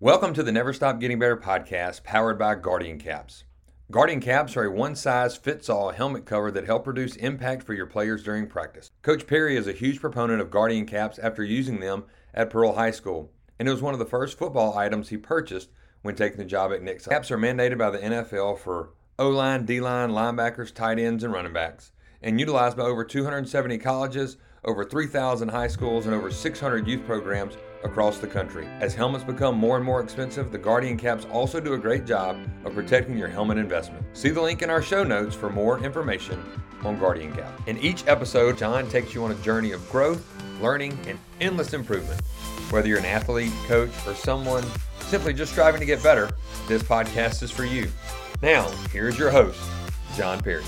Welcome to the Never Stop Getting Better podcast powered by Guardian Caps. Guardian Caps are a one size fits all helmet cover that help reduce impact for your players during practice. Coach Perry is a huge proponent of Guardian Caps after using them at Pearl High School, and it was one of the first football items he purchased when taking the job at Nick. Caps are mandated by the NFL for O line, D line, linebackers, tight ends, and running backs, and utilized by over 270 colleges, over 3,000 high schools, and over 600 youth programs across the country. As helmets become more and more expensive, the Guardian caps also do a great job of protecting your helmet investment. See the link in our show notes for more information on Guardian Cap. In each episode, John takes you on a journey of growth, learning, and endless improvement. Whether you're an athlete, coach, or someone simply just striving to get better, this podcast is for you. Now, here's your host, John Perry.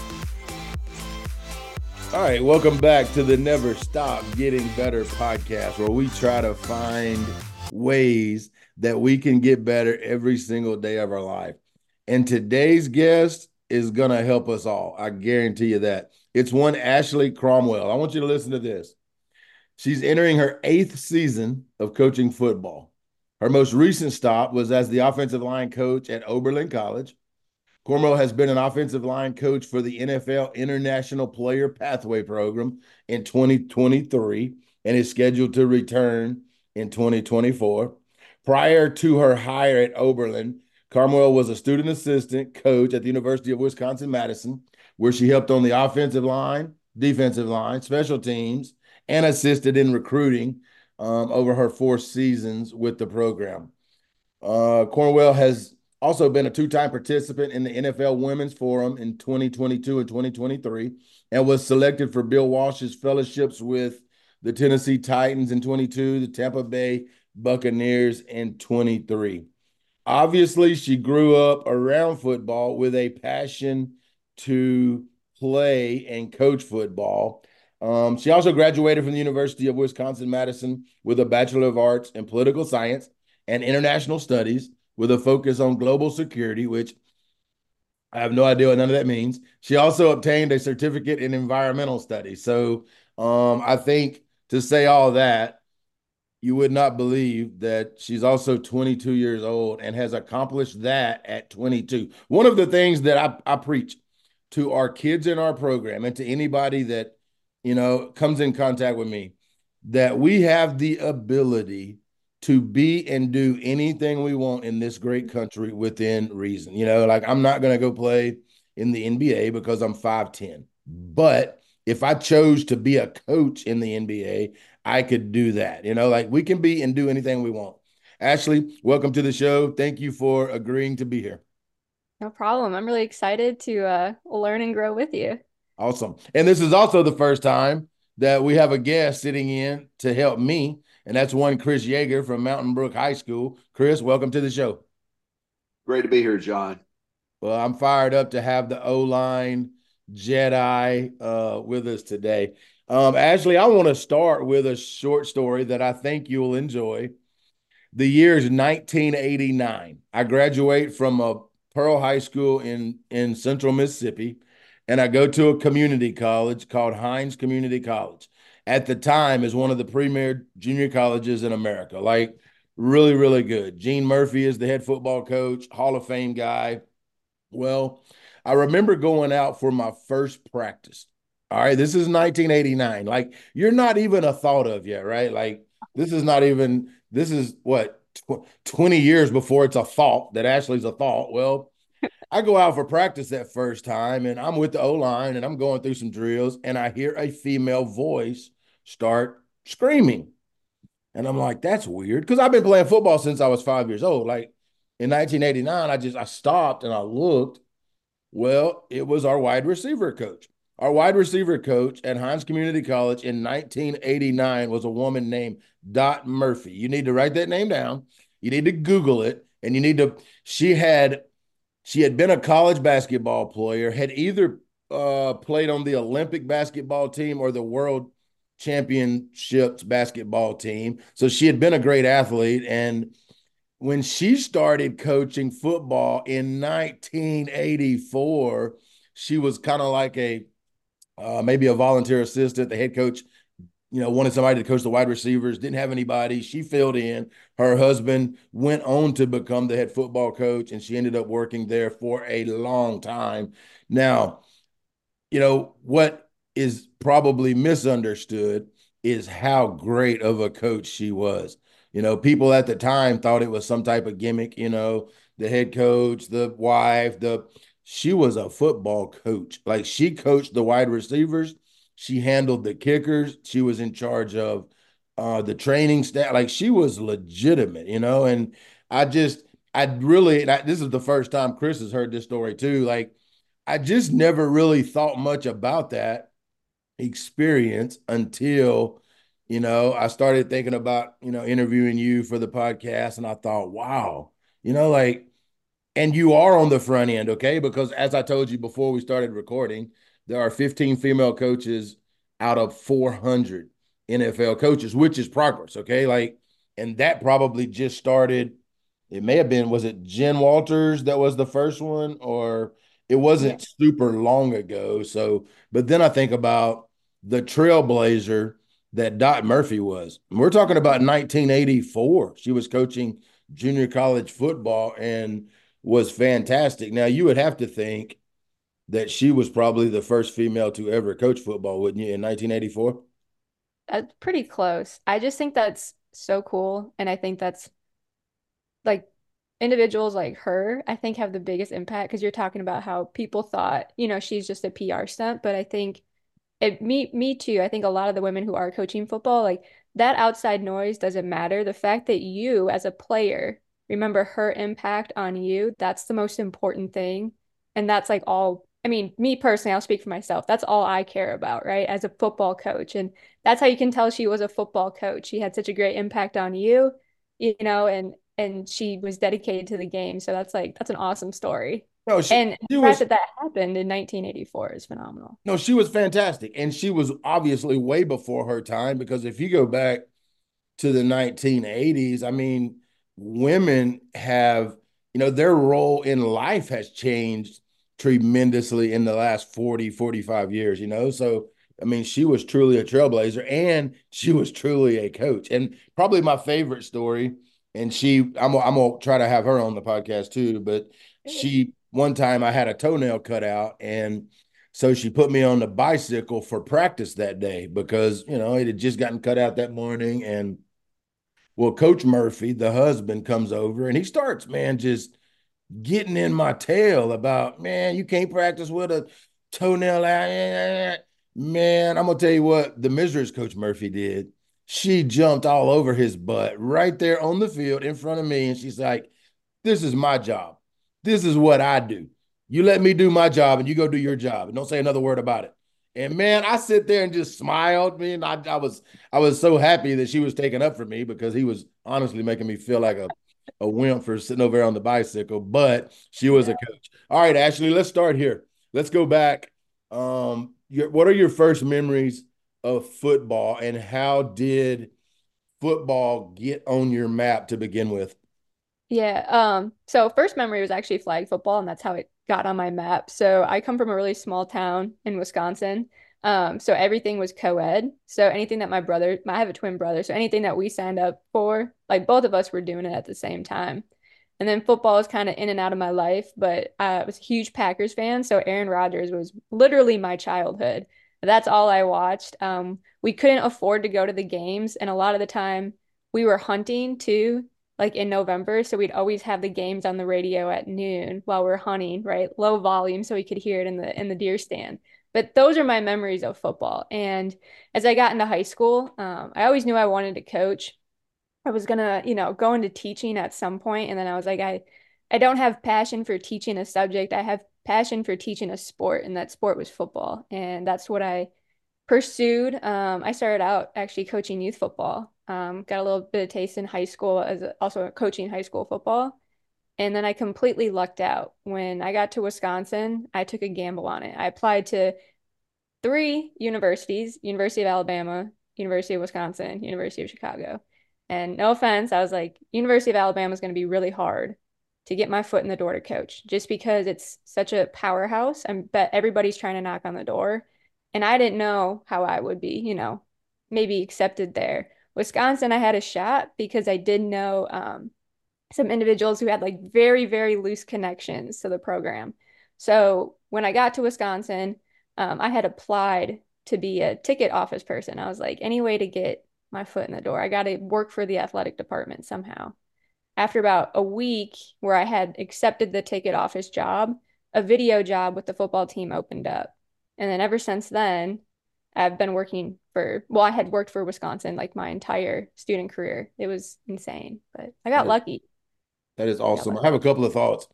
All right, welcome back to the Never Stop Getting Better podcast, where we try to find ways that we can get better every single day of our life. And today's guest is going to help us all. I guarantee you that. It's one Ashley Cornwell. I want you to listen to this. She's entering her eighth season of coaching football. Her most recent stop was as the offensive line coach at Oberlin College. Cornwell has been an offensive line coach for the NFL International Player Pathway Program in 2023 and is scheduled to return in 2024. Prior to her hire at Oberlin, Cornwell was a student assistant coach at the University of Wisconsin Madison, where she helped on the offensive line, defensive line, special teams, and assisted in recruiting um, over her four seasons with the program. Uh, Cornwell has also been a two-time participant in the NFL Women's Forum in 2022 and 2023, and was selected for Bill Walsh's fellowships with the Tennessee Titans in 22, the Tampa Bay Buccaneers in 23. Obviously, she grew up around football with a passion to play and coach football. Um, she also graduated from the University of Wisconsin Madison with a Bachelor of Arts in Political Science and International Studies with a focus on global security, which I have no idea what none of that means. She also obtained a certificate in environmental studies. So um, I think to say all that, you would not believe that she's also 22 years old and has accomplished that at 22. One of the things that I, I preach to our kids in our program and to anybody that you know comes in contact with me that we have the ability to be and do anything we want in this great country within reason. You know, like I'm not going to go play in the NBA because I'm 5'10. But if I chose to be a coach in the NBA, I could do that. You know, like we can be and do anything we want. Ashley, welcome to the show. Thank you for agreeing to be here. No problem. I'm really excited to uh, learn and grow with you. Awesome. And this is also the first time that we have a guest sitting in to help me and that's one Chris Yeager from Mountain Brook High School. Chris, welcome to the show. Great to be here, John. Well, I'm fired up to have the O line Jedi uh, with us today. Um, Ashley, I want to start with a short story that I think you'll enjoy. The year is 1989. I graduate from a Pearl High School in in Central Mississippi, and I go to a community college called Hinds Community College at the time is one of the premier junior colleges in America. Like really, really good. Gene Murphy is the head football coach, Hall of Fame guy. Well, I remember going out for my first practice. All right, this is 1989. Like you're not even a thought of yet, right? Like this is not even this is what tw- 20 years before it's a thought that Ashley's a thought. Well, I go out for practice that first time and I'm with the O line and I'm going through some drills and I hear a female voice start screaming. And I'm like, that's weird. Because I've been playing football since I was five years old. Like in 1989, I just I stopped and I looked. Well, it was our wide receiver coach. Our wide receiver coach at Hinds Community College in 1989 was a woman named Dot Murphy. You need to write that name down. You need to Google it. And you need to, she had, she had been a college basketball player, had either uh, played on the Olympic basketball team or the world championships basketball team. So she had been a great athlete. And when she started coaching football in 1984, she was kind of like a uh, maybe a volunteer assistant. The head coach you know, wanted somebody to coach the wide receivers, didn't have anybody. She filled in. Her husband went on to become the head football coach, and she ended up working there for a long time. Now, you know, what is probably misunderstood is how great of a coach she was. You know, people at the time thought it was some type of gimmick, you know, the head coach, the wife, the she was a football coach. Like she coached the wide receivers she handled the kickers. She was in charge of uh, the training staff. Like she was legitimate, you know. And I just, I really, I, this is the first time Chris has heard this story too. Like I just never really thought much about that experience until, you know, I started thinking about, you know, interviewing you for the podcast. And I thought, wow, you know, like, and you are on the front end, okay? Because as I told you before we started recording, there are 15 female coaches out of 400 NFL coaches, which is progress. Okay. Like, and that probably just started. It may have been, was it Jen Walters that was the first one, or it wasn't super long ago. So, but then I think about the trailblazer that Dot Murphy was. We're talking about 1984. She was coaching junior college football and was fantastic. Now, you would have to think that she was probably the first female to ever coach football, wouldn't you, in 1984? That's pretty close. I just think that's so cool. And I think that's like individuals like her, I think have the biggest impact because you're talking about how people thought, you know, she's just a PR stunt. But I think it me me too. I think a lot of the women who are coaching football, like that outside noise doesn't matter. The fact that you as a player remember her impact on you, that's the most important thing. And that's like all I mean, me personally, I'll speak for myself. That's all I care about, right? As a football coach. And that's how you can tell she was a football coach. She had such a great impact on you, you know, and and she was dedicated to the game. So that's like that's an awesome story. No, she, and she the was, fact that that happened in 1984 is phenomenal. No, she was fantastic, and she was obviously way before her time because if you go back to the 1980s, I mean, women have you know their role in life has changed tremendously in the last 40, 45 years, you know? So, I mean, she was truly a trailblazer and she was truly a coach. And probably my favorite story, and she, I'm, I'm going to try to have her on the podcast too, but she, one time I had a toenail cut out and so she put me on the bicycle for practice that day because, you know, it had just gotten cut out that morning. And well, Coach Murphy, the husband, comes over and he starts, man, just getting in my tail about, man, you can't practice with a toenail out. Man, I'm gonna tell you what the Mizra's coach Murphy did. She jumped all over his butt right there on the field in front of me, and she's like, "This is my job. This is what I do. You let me do my job, and you go do your job, and don't say another word about it." And man, I sit there and just smiled. Man, I, I was I was so happy that she was taking up for me because he was honestly making me feel like a a wimp for sitting over there on the bicycle, but she was a coach. All right, Ashley, let's start here. Let's go back. Um, your, what are your first memories of football, and how did football get on your map to begin with? Yeah. Um, so first memory was actually flag football, and that's how it got on my map. So I come from a really small town in Wisconsin. Um, so everything was co-ed. So anything that my brother, I have a twin brother, so anything that we signed up for, like both of us were doing it at the same time. And then football was kind of in and out of my life, but I was a huge Packers fan. So Aaron Rodgers was literally my childhood. That's all I watched. Um, we couldn't afford to go to the games, and a lot of the time we were hunting too, like in November. So we'd always have the games on the radio at noon while we're hunting, right? Low volume so we could hear it in the in the deer stand. But those are my memories of football. And as I got into high school, um, I always knew I wanted to coach. I was gonna, you know, go into teaching at some point, and then I was like, I, I don't have passion for teaching a subject. I have passion for teaching a sport, and that sport was football, and that's what I pursued. Um, I started out actually coaching youth football. Um, got a little bit of taste in high school as also coaching high school football, and then I completely lucked out. When I got to Wisconsin, I took a gamble on it. I applied to three universities University of Alabama, University of Wisconsin, University of Chicago. And no offense, I was like, University of Alabama is going to be really hard to get my foot in the door to coach just because it's such a powerhouse. I bet everybody's trying to knock on the door. And I didn't know how I would be, you know, maybe accepted there. Wisconsin, I had a shot because I did know um, some individuals who had like very, very loose connections to the program. So when I got to Wisconsin, um, I had applied to be a ticket office person. I was like, any way to get my foot in the door, I got to work for the athletic department somehow. After about a week where I had accepted the ticket office job, a video job with the football team opened up. And then ever since then, I've been working for, well, I had worked for Wisconsin like my entire student career. It was insane, but I got lucky. That is awesome. I have a couple of thoughts.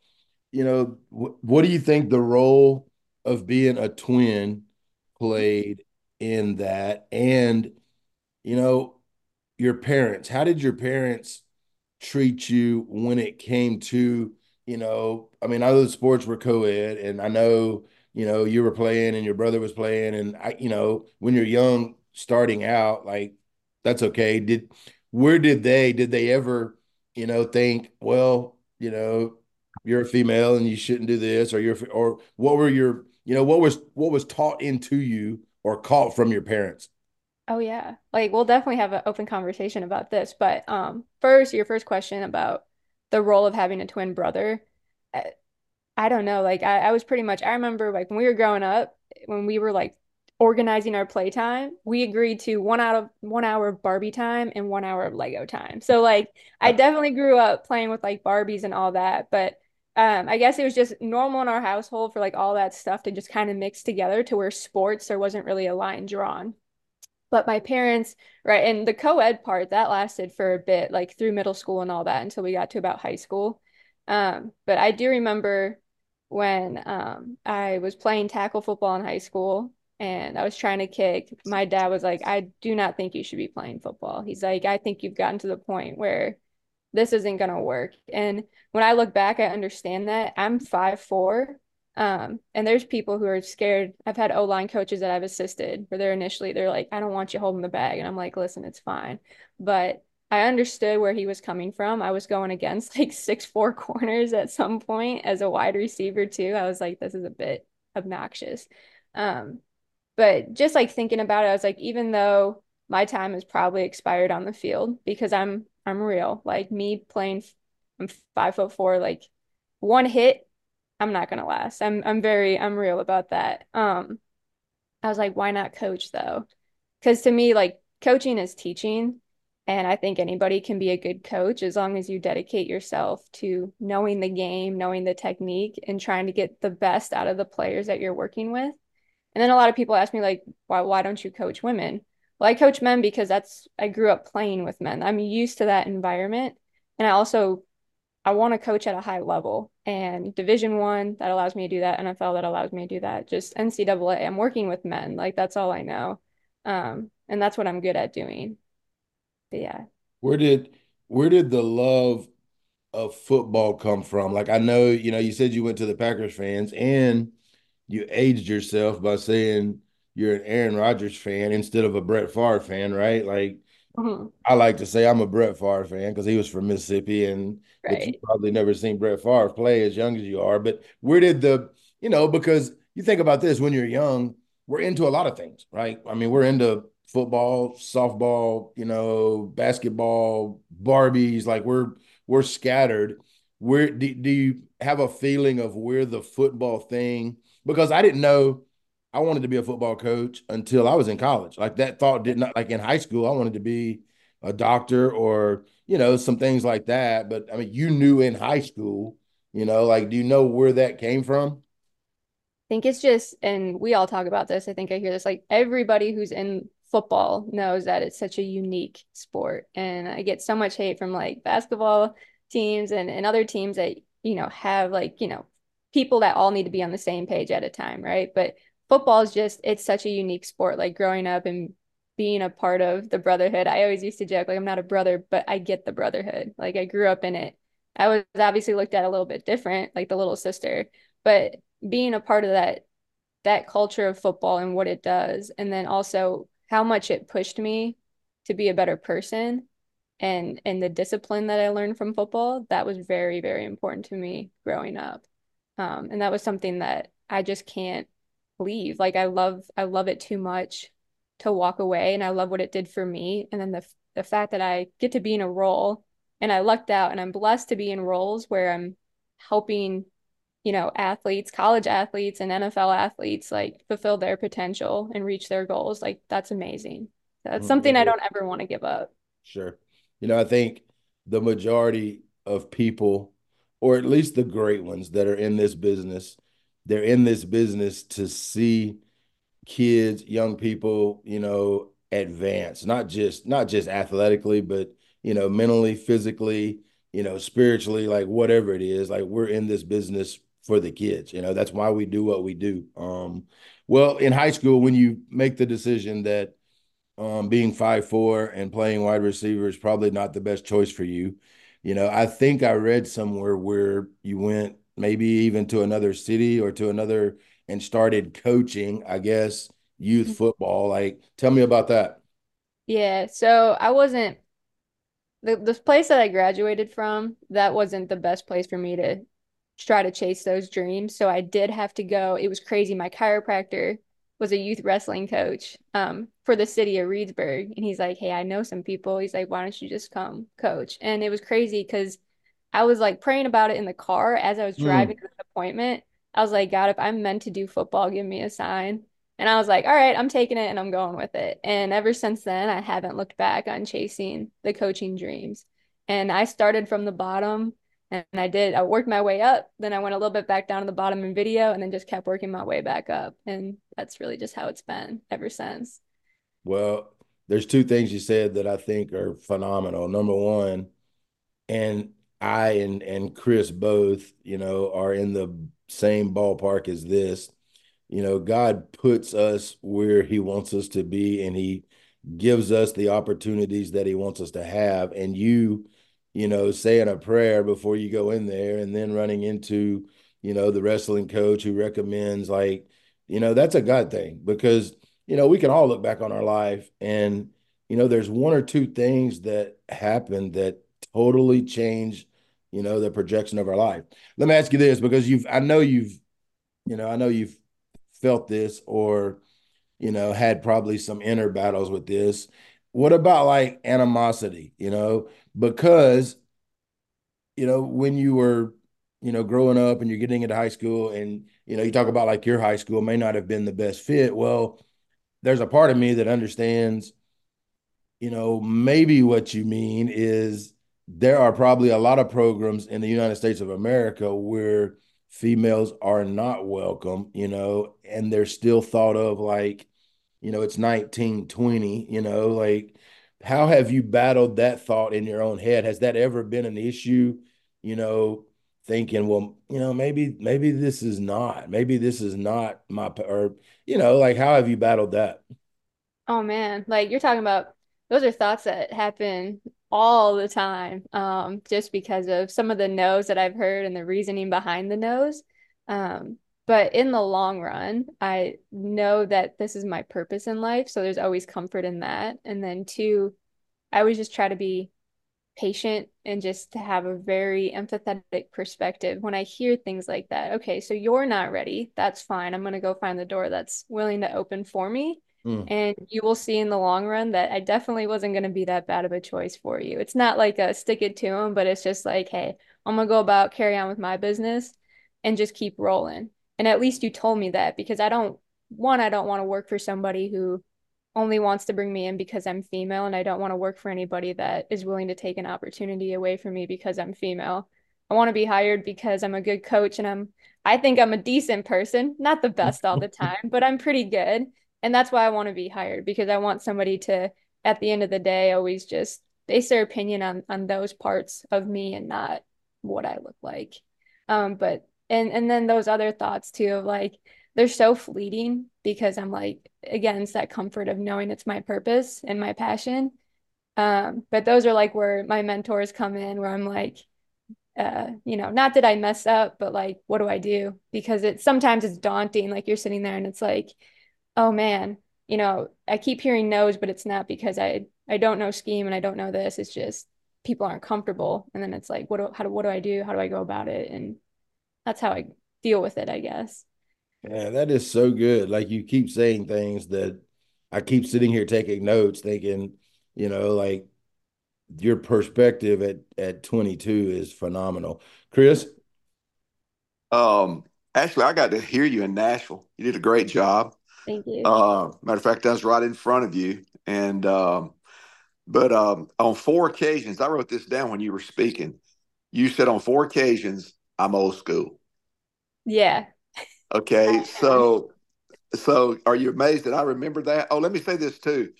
You know, wh- what do you think the role of being a twin played in that? And, you know, your parents, how did your parents treat you when it came to, you know, I mean, I know the sports were co-ed and I know, you know, you were playing and your brother was playing and I, you know, when you're young starting out, like that's okay. Did where did they did they ever you know, think, well, you know, you're a female and you shouldn't do this, or you're, or what were your, you know, what was what was taught into you or caught from your parents? Oh yeah, like we'll definitely have an open conversation about this. But um, first, your first question about the role of having a twin brother. I, don't know. Like I, I was pretty much. I remember like when we were growing up, when we were like organizing our playtime, we agreed to one out of one hour of Barbie time and one hour of Lego time. So like I definitely grew up playing with like Barbies and all that, but um, I guess it was just normal in our household for like all that stuff to just kind of mix together to where sports there wasn't really a line drawn. But my parents, right, and the co-ed part that lasted for a bit, like through middle school and all that until we got to about high school. Um, but I do remember when um, I was playing tackle football in high school and I was trying to kick. My dad was like, I do not think you should be playing football. He's like, I think you've gotten to the point where this isn't going to work. And when I look back, I understand that. I'm five four, um, and there's people who are scared. I've had O line coaches that I've assisted where they're initially, they're like, I don't want you holding the bag. And I'm like, listen, it's fine. But I understood where he was coming from. I was going against like six four corners at some point as a wide receiver, too. I was like, this is a bit obnoxious. Um, but just like thinking about it, I was like, even though my time has probably expired on the field because I'm I'm real. Like me playing, I'm five foot four. Like one hit, I'm not gonna last. I'm I'm very I'm real about that. Um, I was like, why not coach though? Because to me, like coaching is teaching, and I think anybody can be a good coach as long as you dedicate yourself to knowing the game, knowing the technique, and trying to get the best out of the players that you're working with. And then a lot of people ask me like, why why don't you coach women? Well, I coach men because that's I grew up playing with men. I'm used to that environment. And I also I want to coach at a high level and division one that allows me to do that, NFL that allows me to do that. Just NCAA. I'm working with men. Like that's all I know. Um, and that's what I'm good at doing. Yeah. Where did where did the love of football come from? Like I know, you know, you said you went to the Packers fans and you aged yourself by saying you're an Aaron Rodgers fan instead of a Brett Favre fan, right? Like mm-hmm. I like to say I'm a Brett Favre fan because he was from Mississippi, and right. you probably never seen Brett Favre play as young as you are. But where did the you know because you think about this when you're young, we're into a lot of things, right? I mean, we're into football, softball, you know, basketball, Barbies. Like we're we're scattered. Where do, do you have a feeling of where the football thing? because I didn't know I wanted to be a football coach until I was in college. Like that thought did not like in high school, I wanted to be a doctor or, you know, some things like that. But I mean, you knew in high school, you know, like, do you know where that came from? I think it's just, and we all talk about this. I think I hear this like everybody who's in football knows that it's such a unique sport. And I get so much hate from like basketball teams and, and other teams that, you know, have like, you know, people that all need to be on the same page at a time, right? But football is just it's such a unique sport. Like growing up and being a part of the brotherhood, I always used to joke like I'm not a brother, but I get the brotherhood. Like I grew up in it. I was obviously looked at a little bit different, like the little sister, but being a part of that that culture of football and what it does, and then also how much it pushed me to be a better person and and the discipline that I learned from football, that was very, very important to me growing up. Um, and that was something that I just can't leave. Like I love I love it too much. to walk away and I love what it did for me. And then the the fact that I get to be in a role and I lucked out and I'm blessed to be in roles where I'm helping, you know, athletes, college athletes and NFL athletes like fulfill their potential and reach their goals. Like that's amazing. That's mm-hmm. something I don't ever want to give up. Sure. You know, I think the majority of people, or at least the great ones that are in this business, they're in this business to see kids, young people, you know, advance, not just not just athletically, but you know, mentally, physically, you know, spiritually, like whatever it is, like we're in this business for the kids. You know, that's why we do what we do. Um, well, in high school, when you make the decision that um, being five four and playing wide receiver is probably not the best choice for you. You know, I think I read somewhere where you went maybe even to another city or to another and started coaching, I guess, youth mm-hmm. football. Like, tell me about that. Yeah, so I wasn't the the place that I graduated from, that wasn't the best place for me to try to chase those dreams. So I did have to go. It was crazy. My chiropractor was a youth wrestling coach um, for the city of Reedsburg. And he's like, Hey, I know some people. He's like, Why don't you just come coach? And it was crazy because I was like praying about it in the car as I was hmm. driving mm. to the appointment. I was like, God, if I'm meant to do football, give me a sign. And I was like, all right, I'm taking it and I'm going with it. And ever since then, I haven't looked back on chasing the coaching dreams. And I started from the bottom and I did, I worked my way up. Then I went a little bit back down to the bottom in video and then just kept working my way back up. And that's really just how it's been ever since. Well, there's two things you said that I think are phenomenal. Number one, and I and and Chris both, you know, are in the same ballpark as this. You know, God puts us where He wants us to be, and He gives us the opportunities that He wants us to have. And you, you know, saying a prayer before you go in there, and then running into, you know, the wrestling coach who recommends, like, you know, that's a God thing because you know we can all look back on our life and you know there's one or two things that happened that totally change, you know, the projection of our life. Let me ask you this because you've, I know you've, you know, I know you've felt this or, you know, had probably some inner battles with this. What about like animosity, you know, because, you know, when you were, you know, growing up and you're getting into high school and, you know, you talk about like your high school may not have been the best fit. Well, there's a part of me that understands, you know, maybe what you mean is there are probably a lot of programs in the United States of America where females are not welcome, you know, and they're still thought of like, you know, it's 1920, you know, like how have you battled that thought in your own head? Has that ever been an issue, you know, thinking, well, you know, maybe maybe this is not, maybe this is not my or you know, like how have you battled that? Oh man, like you're talking about those are thoughts that happen all the time um, just because of some of the no's that I've heard and the reasoning behind the no's. Um, but in the long run, I know that this is my purpose in life. So there's always comfort in that. And then, two, I always just try to be patient and just to have a very empathetic perspective when I hear things like that. Okay, so you're not ready. That's fine. I'm going to go find the door that's willing to open for me. Mm. And you will see in the long run that I definitely wasn't going to be that bad of a choice for you. It's not like a stick it to them, but it's just like, hey, I'm going to go about carry on with my business and just keep rolling. And at least you told me that because I don't, one, I don't want to work for somebody who only wants to bring me in because I'm female. And I don't want to work for anybody that is willing to take an opportunity away from me because I'm female. I want to be hired because I'm a good coach and I'm, I think I'm a decent person, not the best all the time, but I'm pretty good and that's why I want to be hired because I want somebody to at the end of the day always just base their opinion on on those parts of me and not what I look like. Um, but and and then those other thoughts too of like they're so fleeting because I'm like again it's that comfort of knowing it's my purpose and my passion. Um, but those are like where my mentors come in where I'm like uh, you know, not that I mess up, but like, what do I do? Because it's sometimes it's daunting. Like you're sitting there and it's like, oh man, you know, I keep hearing no's, but it's not because I I don't know scheme and I don't know this. It's just people aren't comfortable, and then it's like, what do how do what do I do? How do I go about it? And that's how I deal with it, I guess. Yeah, that is so good. Like you keep saying things that I keep sitting here taking notes, thinking, you know, like your perspective at at 22 is phenomenal. Chris? Um, actually, I got to hear you in Nashville. You did a great job. Thank you. Uh, matter of fact, I was right in front of you. And um, but um, on four occasions, I wrote this down when you were speaking. You said on four occasions, I'm old school. Yeah. Okay, so so are you amazed that I remember that? Oh, let me say this too.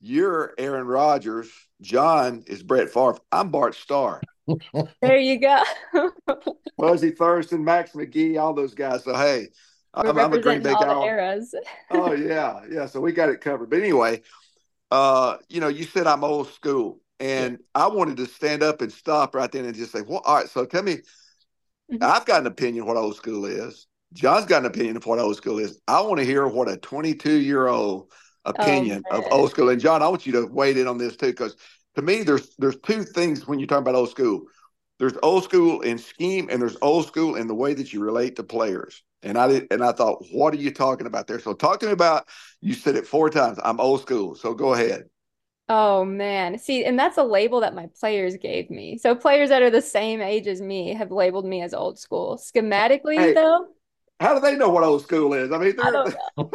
You're Aaron Rodgers. John is Brett Favre. I'm Bart Starr. there you go. Fuzzy Thurston, Max McGee, all those guys. So hey, I'm, I'm, a Green Bay guy. Eras. oh yeah, yeah. So we got it covered. But anyway, uh, you know, you said I'm old school, and yeah. I wanted to stand up and stop right then and just say, "Well, all right." So tell me, mm-hmm. I've got an opinion what old school is. John's got an opinion of what old school is. I want to hear what a 22 year old opinion oh, of old school. And John, I want you to weigh in on this too, because to me, there's there's two things when you talk about old school. There's old school in scheme, and there's old school in the way that you relate to players. And I did, and I thought, what are you talking about there? So talk to me about. You said it four times. I'm old school. So go ahead. Oh man. See, and that's a label that my players gave me. So players that are the same age as me have labeled me as old school. Schematically, hey, though, how do they know what old school is? I mean, I don't know.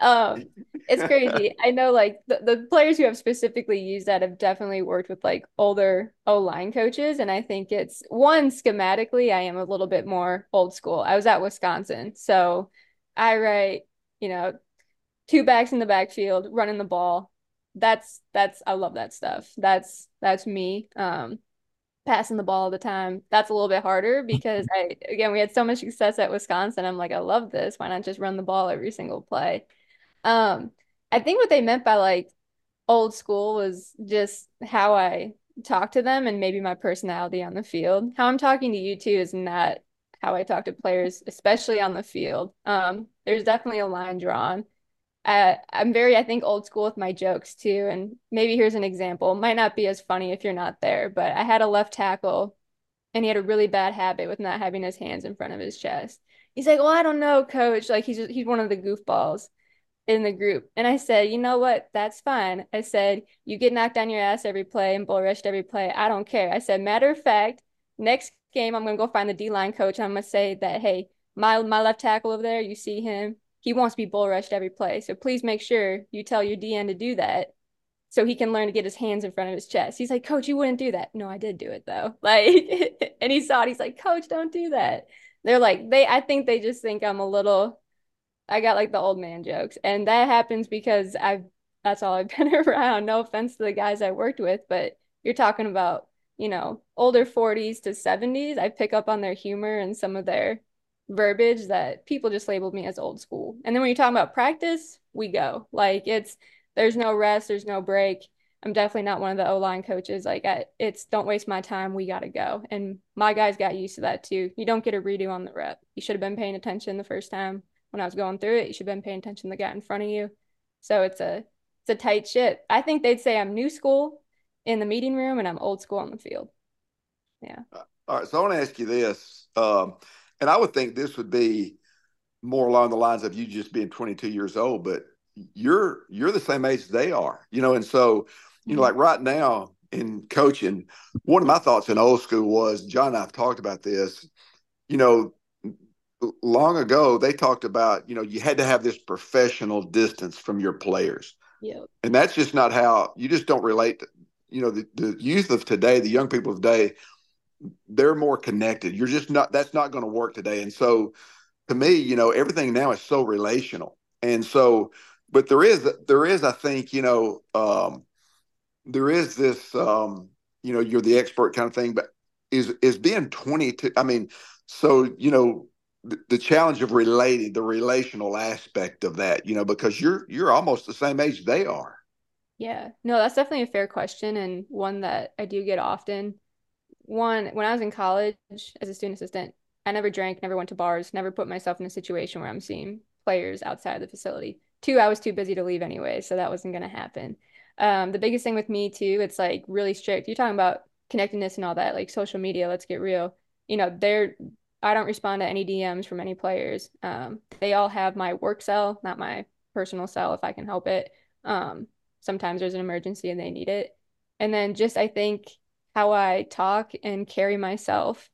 um, it's crazy. I know like the, the players who have specifically used that have definitely worked with like older O line coaches. And I think it's one schematically, I am a little bit more old school. I was at Wisconsin. So I write, you know, two backs in the backfield, running the ball. That's that's I love that stuff. That's that's me. Um passing the ball all the time. That's a little bit harder because I again we had so much success at Wisconsin. I'm like, I love this. Why not just run the ball every single play? Um, I think what they meant by like old school was just how I talk to them and maybe my personality on the field. How I'm talking to you too is not how I talk to players, especially on the field. Um, there's definitely a line drawn uh, I'm very, I think, old school with my jokes too. And maybe here's an example. Might not be as funny if you're not there, but I had a left tackle and he had a really bad habit with not having his hands in front of his chest. He's like, Well, I don't know, coach. Like he's just, he's one of the goofballs in the group. And I said, You know what? That's fine. I said, You get knocked on your ass every play and bull rushed every play. I don't care. I said, Matter of fact, next game, I'm going to go find the D line coach. I'm going to say that, Hey, my, my left tackle over there, you see him he wants to be bull rushed every play. So please make sure you tell your DN to do that so he can learn to get his hands in front of his chest. He's like, Coach, you wouldn't do that. No, I did do it though. Like, and he saw it. He's like, Coach, don't do that. They're like, they, I think they just think I'm a little, I got like the old man jokes. And that happens because I've, that's all I've been around. No offense to the guys I worked with, but you're talking about, you know, older 40s to 70s. I pick up on their humor and some of their verbiage that people just labeled me as old school. And then when you talk about practice, we go. Like it's there's no rest, there's no break. I'm definitely not one of the O line coaches. Like I, it's don't waste my time. We got to go. And my guys got used to that too. You don't get a redo on the rep. You should have been paying attention the first time when I was going through it. You should have been paying attention to the guy in front of you. So it's a it's a tight shit. I think they'd say I'm new school in the meeting room and I'm old school on the field. Yeah. All right. So I want to ask you this. Um, and I would think this would be more along the lines of you just being 22 years old, but you're you're the same age they are, you know. And so, you know, like right now in coaching, one of my thoughts in old school was John and I've talked about this. You know, long ago they talked about you know you had to have this professional distance from your players. Yeah. And that's just not how you just don't relate to you know the, the youth of today, the young people of today they're more connected. You're just not that's not going to work today. And so to me, you know, everything now is so relational. And so but there is there is I think, you know, um there is this um you know, you're the expert kind of thing, but is is being 22 I mean, so you know, the, the challenge of relating, the relational aspect of that, you know, because you're you're almost the same age they are. Yeah. No, that's definitely a fair question and one that I do get often one, when I was in college as a student assistant, I never drank, never went to bars, never put myself in a situation where I'm seeing players outside of the facility. Two, I was too busy to leave anyway, so that wasn't going to happen. Um, the biggest thing with me too, it's like really strict. You're talking about connectedness and all that, like social media. Let's get real. You know, they're I don't respond to any DMs from any players. Um, they all have my work cell, not my personal cell if I can help it. Um, sometimes there's an emergency and they need it. And then just I think how I talk and carry myself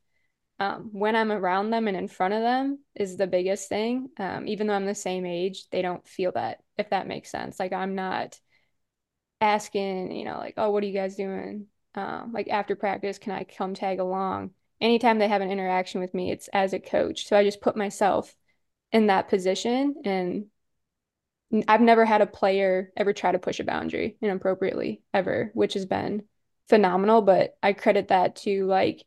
um, when I'm around them and in front of them is the biggest thing. Um, even though I'm the same age, they don't feel that, if that makes sense. Like I'm not asking, you know, like, oh, what are you guys doing? Um, like after practice, can I come tag along? Anytime they have an interaction with me, it's as a coach. So I just put myself in that position and I've never had a player ever try to push a boundary inappropriately ever, which has been phenomenal. But I credit that to like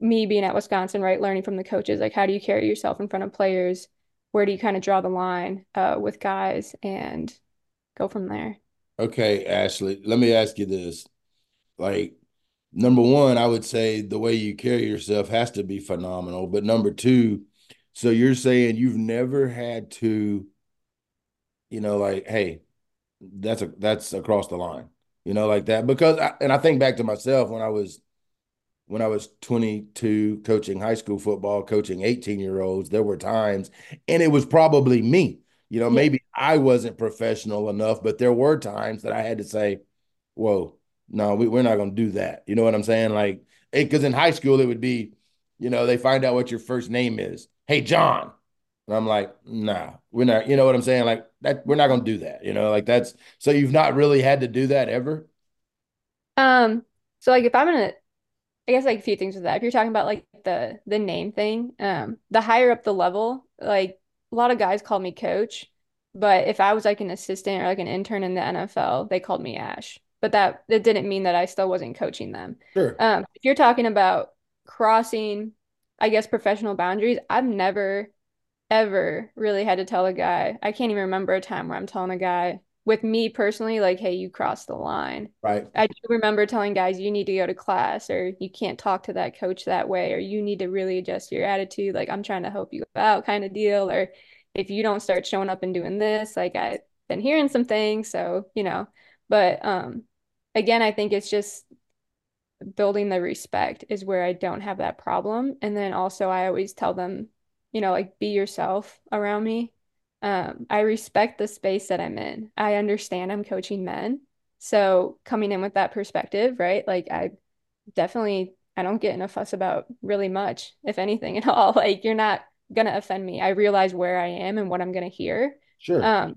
me being at Wisconsin, right? Learning from the coaches, like how do you carry yourself in front of players? Where do you kind of draw the line uh, with guys and go from there? Okay, Ashley, let me ask you this. Like, number one, I would say the way you carry yourself has to be phenomenal. But number two, so you're saying you've never had to, you know, like, hey, that's a that's across the line, you know, like that. Because I, and I think back to myself when I was when I was 22 coaching high school football, coaching 18 year olds, there were times, and it was probably me. You know, yeah. maybe I wasn't professional enough, but there were times that I had to say, whoa, no, we, we're not going to do that. You know what I'm saying? Like, because in high school, it would be, you know, they find out what your first name is. Hey, John. And I'm like, nah, we're not, you know what I'm saying? Like that, we're not going to do that. You know, like that's, so you've not really had to do that ever? Um, so like if I'm in a, I guess like a few things with that. If you're talking about like the the name thing, um, the higher up the level, like a lot of guys call me coach, but if I was like an assistant or like an intern in the NFL, they called me Ash. But that that didn't mean that I still wasn't coaching them. Sure. Um, if you're talking about crossing, I guess professional boundaries, I've never ever really had to tell a guy. I can't even remember a time where I'm telling a guy, with me personally, like, hey, you crossed the line. Right. I do remember telling guys, you need to go to class or you can't talk to that coach that way or you need to really adjust your attitude. Like, I'm trying to help you out, kind of deal. Or if you don't start showing up and doing this, like, I've been hearing some things. So, you know, but um, again, I think it's just building the respect is where I don't have that problem. And then also, I always tell them, you know, like, be yourself around me um, I respect the space that I'm in. I understand I'm coaching men. So coming in with that perspective, right? Like I definitely I don't get in a fuss about really much, if anything at all. Like you're not gonna offend me. I realize where I am and what I'm gonna hear. Sure. Um,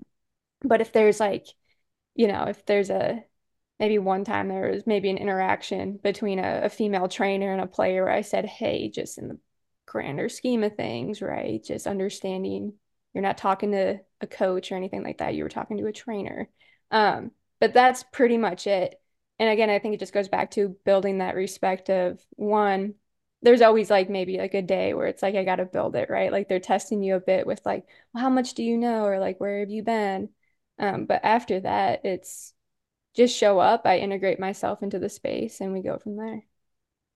but if there's like, you know, if there's a maybe one time there was maybe an interaction between a, a female trainer and a player where I said, hey, just in the grander scheme of things, right? Just understanding you're not talking to a coach or anything like that. You were talking to a trainer. Um, but that's pretty much it. And again, I think it just goes back to building that respect of one, there's always like maybe like a day where it's like I got to build it, right? Like they're testing you a bit with like, well, how much do you know or like where have you been? Um, but after that, it's just show up, I integrate myself into the space and we go from there.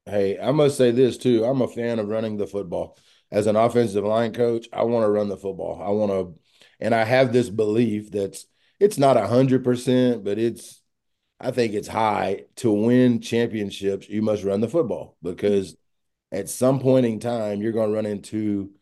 Hey, I must say this too. I'm a fan of running the football as an offensive line coach, I want to run the football. I want to, and I have this belief that's it's not a hundred percent, but it's I think it's high to win championships. You must run the football because at some point in time you're going to run into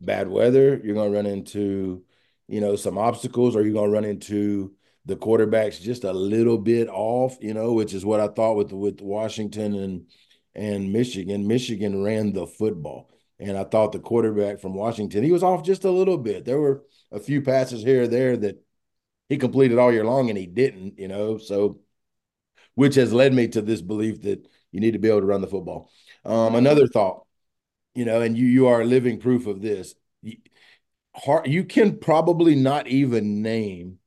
bad weather. You're going to run into you know some obstacles, or you're going to run into the quarterbacks just a little bit off. You know, which is what I thought with with Washington and and Michigan. Michigan ran the football. And I thought the quarterback from Washington, he was off just a little bit. There were a few passes here or there that he completed all year long and he didn't, you know. So, which has led me to this belief that you need to be able to run the football. Um, another thought, you know, and you you are living proof of this. You, you can probably not even name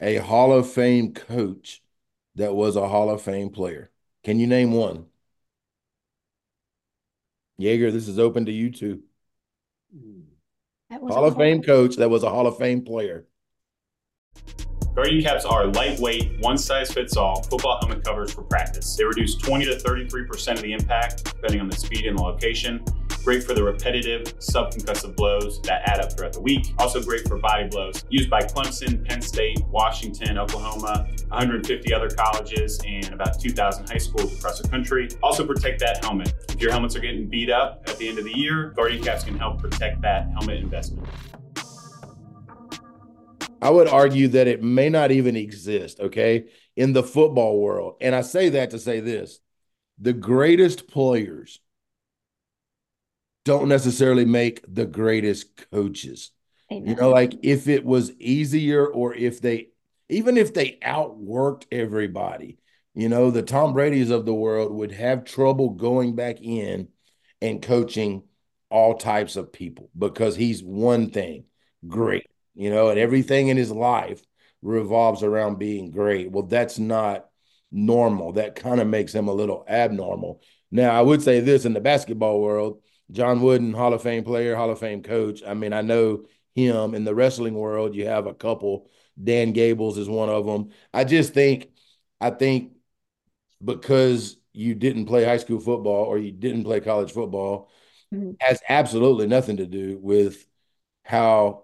a Hall of Fame coach that was a Hall of Fame player. Can you name one? Jaeger, this is open to you too. Hmm. Hall of Fame coach that was a Hall of Fame player. Guardian caps are lightweight, one size fits all football helmet covers for practice. They reduce 20 to 33% of the impact, depending on the speed and the location. Great for the repetitive, subconcussive blows that add up throughout the week. Also great for body blows. Used by Clemson, Penn State, Washington, Oklahoma, 150 other colleges, and about 2,000 high schools across the country. Also protect that helmet. If your helmets are getting beat up at the end of the year, Guardian Caps can help protect that helmet investment. I would argue that it may not even exist, okay, in the football world. And I say that to say this the greatest players don't necessarily make the greatest coaches. Amen. You know, like if it was easier or if they, even if they outworked everybody, you know, the Tom Brady's of the world would have trouble going back in and coaching all types of people because he's one thing great, you know, and everything in his life revolves around being great. Well, that's not normal. That kind of makes him a little abnormal. Now, I would say this in the basketball world, John Wooden, Hall of Fame player, Hall of Fame coach. I mean, I know him in the wrestling world. You have a couple. Dan Gables is one of them. I just think, I think because you didn't play high school football or you didn't play college football mm-hmm. has absolutely nothing to do with how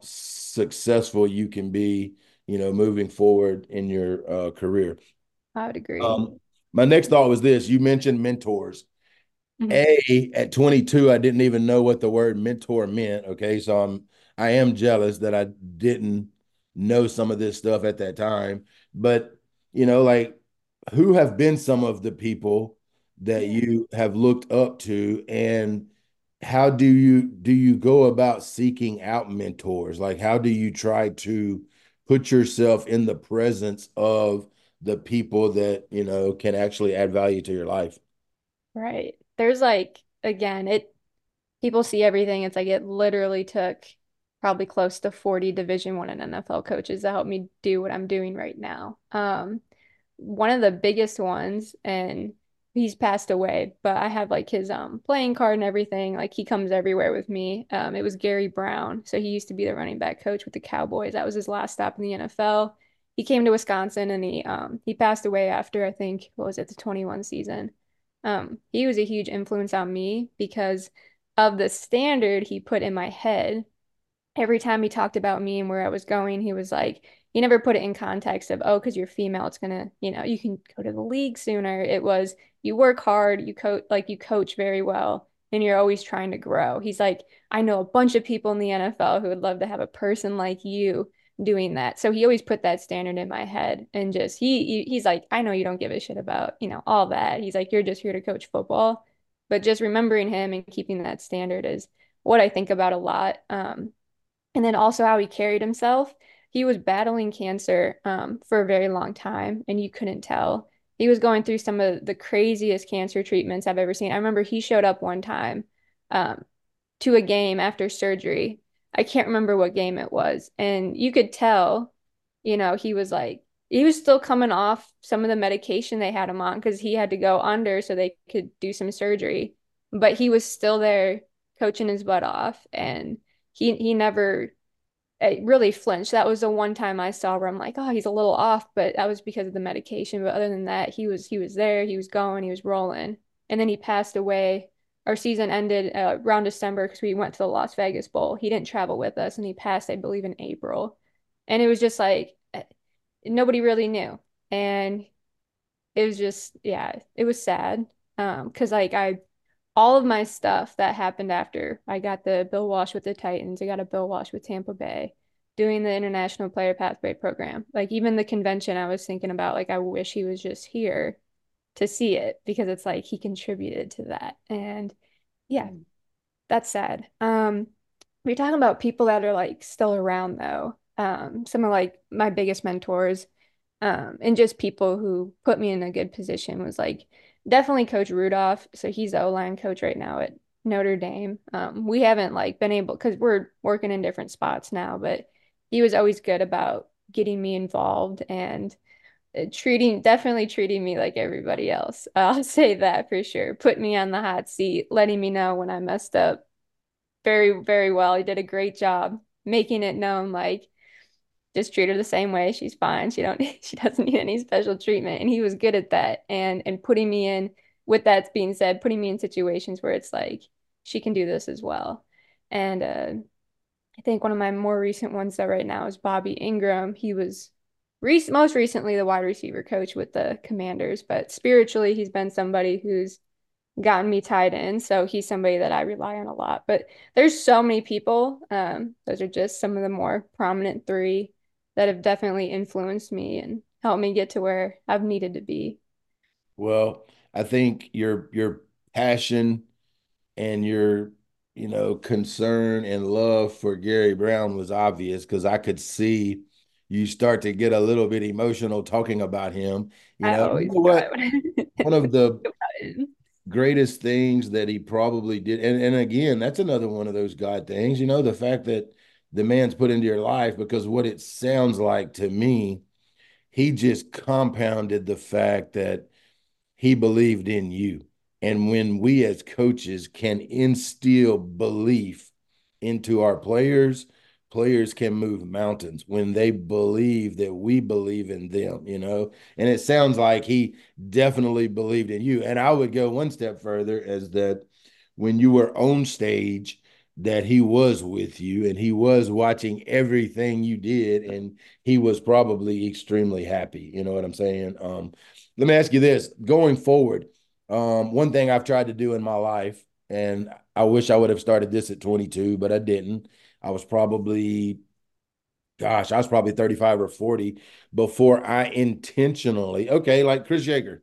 successful you can be, you know, moving forward in your uh, career. I would agree. Um, my next thought was this: you mentioned mentors. Mm-hmm. A at 22, I didn't even know what the word mentor meant. Okay, so I'm I am jealous that I didn't know some of this stuff at that time. But you know, like who have been some of the people that you have looked up to and how do you do you go about seeking out mentors? Like how do you try to put yourself in the presence of the people that you know can actually add value to your life? Right. There's like again it people see everything. It's like it literally took probably close to 40 division 1 and NFL coaches to help me do what I'm doing right now. Um one of the biggest ones and he's passed away but I have like his um playing card and everything like he comes everywhere with me um it was Gary Brown so he used to be the running back coach with the Cowboys that was his last stop in the NFL he came to Wisconsin and he um he passed away after I think what was it the 21 season. Um he was a huge influence on me because of the standard he put in my head. Every time he talked about me and where I was going, he was like he never put it in context of oh cuz you're female it's going to, you know, you can go to the league sooner. It was you work hard, you coach like you coach very well and you're always trying to grow. He's like, I know a bunch of people in the NFL who would love to have a person like you doing that. So he always put that standard in my head and just he he's like, I know you don't give a shit about, you know, all that. He's like, you're just here to coach football. But just remembering him and keeping that standard is what I think about a lot. Um, and then also how he carried himself. He was battling cancer um, for a very long time, and you couldn't tell. He was going through some of the craziest cancer treatments I've ever seen. I remember he showed up one time um, to a game after surgery I can't remember what game it was. And you could tell, you know, he was like, he was still coming off some of the medication they had him on because he had to go under so they could do some surgery. But he was still there coaching his butt off. And he, he never really flinched. That was the one time I saw where I'm like, oh, he's a little off, but that was because of the medication. But other than that, he was, he was there, he was going, he was rolling. And then he passed away our season ended uh, around December because we went to the Las Vegas Bowl. He didn't travel with us and he passed, I believe, in April. And it was just like eh, nobody really knew. And it was just, yeah, it was sad. Um, because like I all of my stuff that happened after I got the Bill Walsh with the Titans, I got a Bill Walsh with Tampa Bay, doing the International Player Pathway program. Like even the convention I was thinking about, like I wish he was just here to see it because it's like he contributed to that. And yeah, mm. that's sad. Um, we're talking about people that are like still around though. Um, some of like my biggest mentors, um, and just people who put me in a good position was like definitely Coach Rudolph. So he's the O line coach right now at Notre Dame. Um, we haven't like been able because we're working in different spots now, but he was always good about getting me involved and uh, treating definitely treating me like everybody else. I'll say that for sure. Put me on the hot seat, letting me know when I messed up very, very well. He did a great job making it known like just treat her the same way. She's fine. She don't she doesn't need any special treatment. And he was good at that. And and putting me in with that being said, putting me in situations where it's like she can do this as well. And uh I think one of my more recent ones though right now is Bobby Engram. He was re- most recently the wide receiver coach with the Commanders, but spiritually he's been somebody who's gotten me tied in. So he's somebody that I rely on a lot. But there's so many people. Um, those are just some of the more prominent three. That have definitely influenced me and helped me get to where I've needed to be. Well, I think your your passion and your you know concern and love for Gary Brown was obvious because I could see you start to get a little bit emotional talking about him. You know, you know what? One of the greatest things that he probably did, and, and again, that's another one of those God things, you know, the fact that the man's put into your life, because what it sounds like to me, he just compounded the fact that he believed in you. And when we as coaches can instill belief into our players, players can move mountains when they believe that we believe in them, you know. And it sounds like he definitely believed in you. And I would go one step further as that when you were on stage, that he was with you and he was watching everything you did and he was probably extremely happy. You know what i'm saying? Um, let me ask you this. Going forward um, one thing i've tried to do in my life and i wish i would have started this at 22 but i didn't. I was probably, gosh, I was probably 35 or 40 before I intentionally, okay, like Chris Yeager.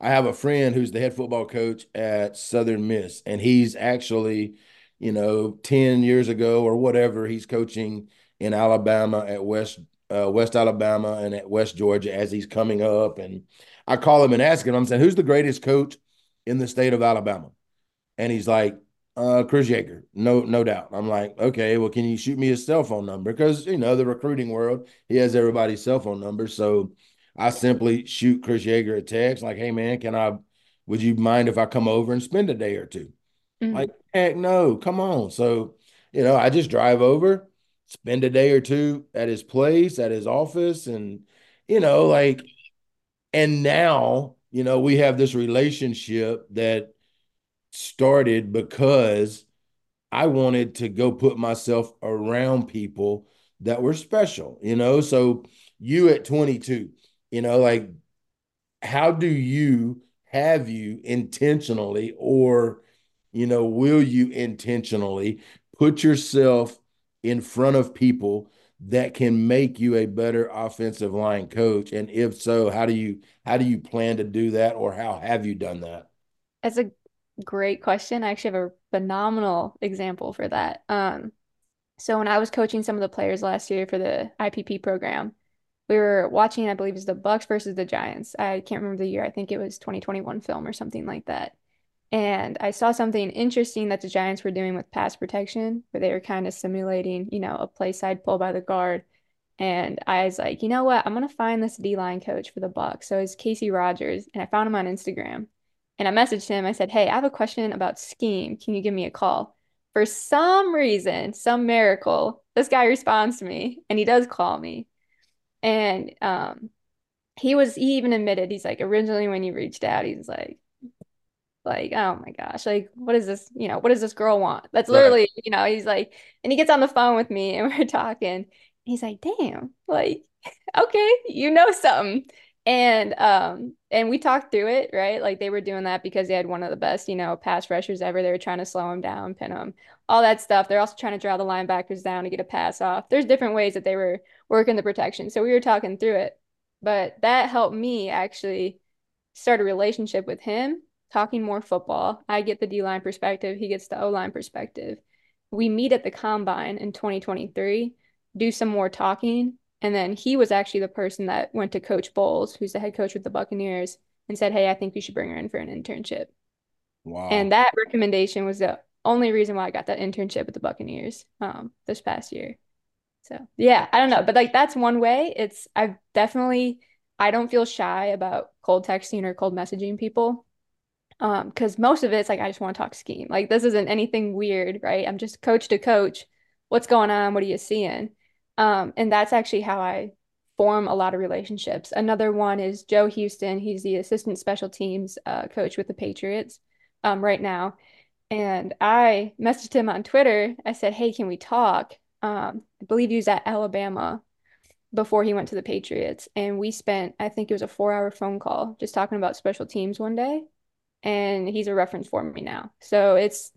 I have a friend who's the head football coach at Southern Miss, and he's actually, you know, 10 years ago or whatever, he's coaching in Alabama at West uh, West Alabama and at West Georgia as he's coming up. And I call him and ask him, I'm saying, who's the greatest coach in the state of Alabama? And he's like, uh, Chris Yeager, no, no doubt. I'm like, okay, well, can you shoot me his cell phone number? Because you know the recruiting world, he has everybody's cell phone number. So I simply shoot Chris Yeager a text, like, hey man, can I? Would you mind if I come over and spend a day or 2 mm-hmm. Like, heck no, come on. So you know, I just drive over, spend a day or two at his place, at his office, and you know, like, and now you know we have this relationship that started because I wanted to go put myself around people that were special, you know. So you at 22, you know, like how do you have you intentionally or you know, will you intentionally put yourself in front of people that can make you a better offensive line coach and if so how do you how do you plan to do that or how have you done that That's a great question. I actually have a phenomenal example for that. Um, so when I was coaching some of the players last year for the IPP program, we were watching, I believe, is the Bucks versus the Giants. I can't remember the year. I think it was 2021 film or something like that. And I saw something interesting that the Giants were doing with pass protection, where they were kind of simulating, you know, a play side pull by the guard. And I was like, you know what? I'm gonna find this D line coach for the Bucks. So it's Kacy Rodgers, and I found him on Instagram. And I messaged him. I said, Hey, I have a question about scheme. Can you give me a call? For some reason, some miracle, this guy responds to me and he does call me. And um, he was, he even admitted, he's like, originally when you reached out, he's like, like, oh my gosh, like, what is this? You know, what does this girl want? That's literally, right. you know, he's like, and he gets on the phone with me and we're talking. he's like, damn, like, okay, you know something and um and we talked through it right like they were doing that because they had one of the best you know pass rushers ever they were trying to slow him down pin him all that stuff they're also trying to draw the linebackers down to get a pass off there's different ways that they were working the protection so we were talking through it but that helped me actually start a relationship with him talking more football i get the d-line perspective he gets the o-line perspective we meet at the combine in 2023 do some more talking and then he was actually the person that went to Coach Bowles, who's the head coach with the Buccaneers, and said, Hey, I think we should bring her in for an internship. Wow. And that recommendation was the only reason why I got that internship with the Buccaneers um, this past year. So yeah, I don't know. But like that's one way. It's I've definitely I don't feel shy about cold texting or cold messaging people. Um, because most of it's like I just want to talk scheme. Like this isn't anything weird, right? I'm just coach to coach. What's going on? What are you seeing? Um, and that's actually how I form a lot of relationships. Another one is Joe Houston. He's the assistant special teams uh, coach with the Patriots um, right now. And I messaged him on Twitter. I said, Hey, can we talk? Um, I believe he was at Alabama before he went to the Patriots. And we spent, I think it was a four hour phone call just talking about special teams one day. And he's a reference for me now. So it's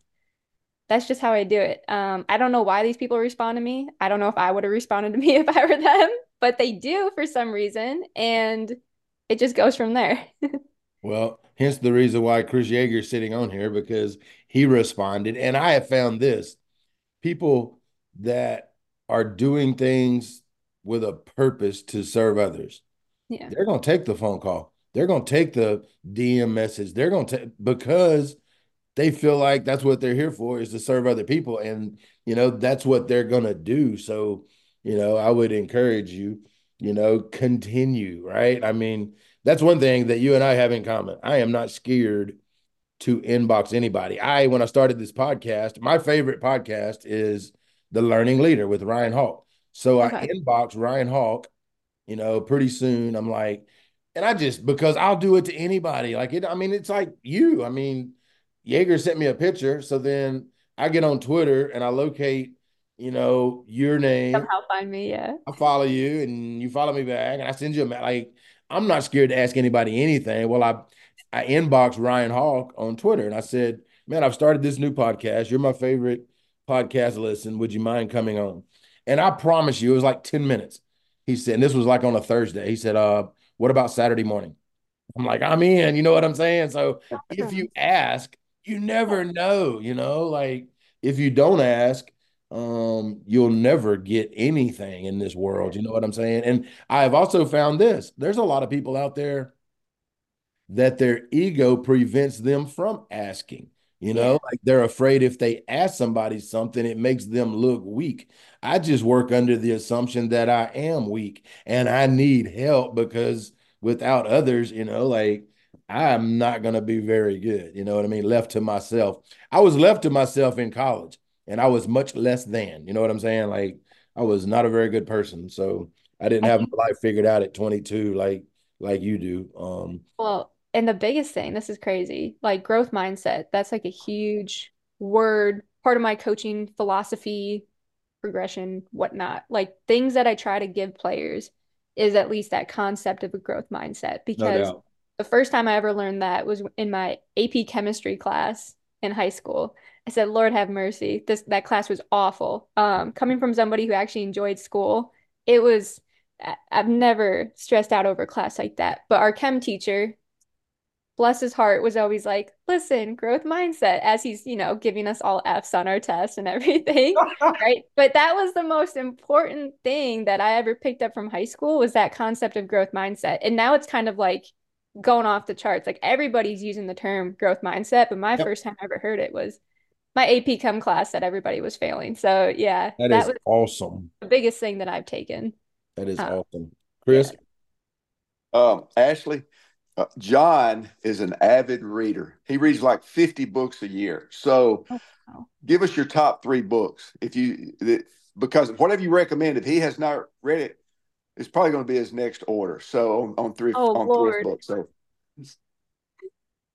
that's just how I do it. Um, I don't know why these people respond to me. I don't know if I would have responded to me if I were them, but they do for some reason, and it just goes from there. well, hence the reason why Chris Yeager is sitting on here because he responded, and I have found this: people that are doing things with a purpose to serve others. Yeah. They're going to take the phone call. They're going to take the DM message. They're going to take because they feel like that's what they're here for is to serve other people. And you know that's what they're going to do. So you know i would encourage you you know continue right? I mean that's one thing that you and i have in common. I am not scared to inbox anybody. I when i started this podcast my favorite podcast is the learning leader with ryan hawk so okay. i inbox ryan hawk you know pretty soon. I'm like and i just because i'll do it to anybody like it i mean it's like you i mean Yeager sent me a picture. So then I get on Twitter and I locate, you know, your name. Somehow find me, yeah. I follow you and you follow me back and I send you a like I'm not scared to ask anybody anything. Well, I I inboxed Ryan Hawk on Twitter and I said, Man, I've started this new podcast. You're my favorite podcast listen. Would you mind coming on? And I promise you, it was like 10 minutes. He said, and this was like on a Thursday. He said, uh, what about Saturday morning? I'm like, I'm in, you know what I'm saying? So if you ask, you never know, you know, like if you don't ask, um, you'll never get anything in this world. You know what I'm saying? And I've also found this there's a lot of people out there that their ego prevents them from asking. You know, like they're afraid if they ask somebody something, it makes them look weak. I just work under the assumption that I am weak and I need help because without others, you know, like I'm not going to be very good. You know what I mean? Left to myself. I was left to myself in college and I was much less than. You know what I'm saying? Like I was not a very good person. So I didn't have my life figured out at 22 like like you do. Um Well, and the biggest thing, this is crazy, like growth mindset. That's like a huge word, part of my coaching philosophy, progression, whatnot. Like things that I try to give players is at least that concept of a growth mindset because no the first time I ever learned that was in my AP chemistry class in high school. I said, Lord have mercy. This that class was awful. Um, coming from somebody who actually enjoyed school, it was I've never stressed out over class like that. But our chem teacher, bless his heart, was always like, listen, growth mindset, as he's, you know, giving us all F's on our tests and everything. right. But that was the most important thing that I ever picked up from high school was that concept of growth mindset. And now it's kind of like going off the charts. Like everybody's using the term growth mindset, but my yep. first time I ever heard it was my AP Chem class that everybody was failing. So yeah, that, that is awesome. The biggest thing that I've taken. That is um, awesome, Chris. Yeah. Um, Ashley, uh, John is an avid reader. He reads like fifty books a year. So, oh, wow. give us your top three books if you because whatever you recommend. If he has not read it, it's probably going to be his next order. So on, on three oh, on Lord. books. So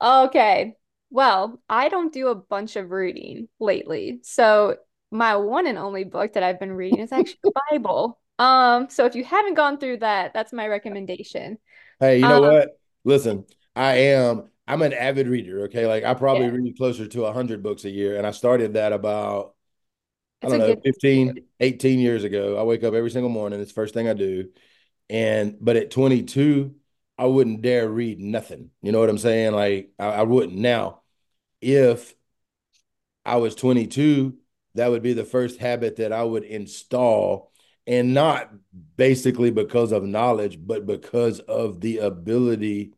okay. Well, I don't do a bunch of reading lately. So my one and only book that I've been reading is actually the Bible. Um, so if you haven't gone through that, that's my recommendation. Hey, you know um, what? Listen, I am I'm an avid reader, okay? Like I probably yeah. read closer to 100 books a year and I started that about I don't know, 15, 18 years ago. I wake up every single morning. It's the first thing I do. And but at 22, I wouldn't dare read nothing. You know what I'm saying? Like I, I wouldn't. Now, if I was 22, that would be the first habit that I would install. And not basically because of knowledge, but because of the ability.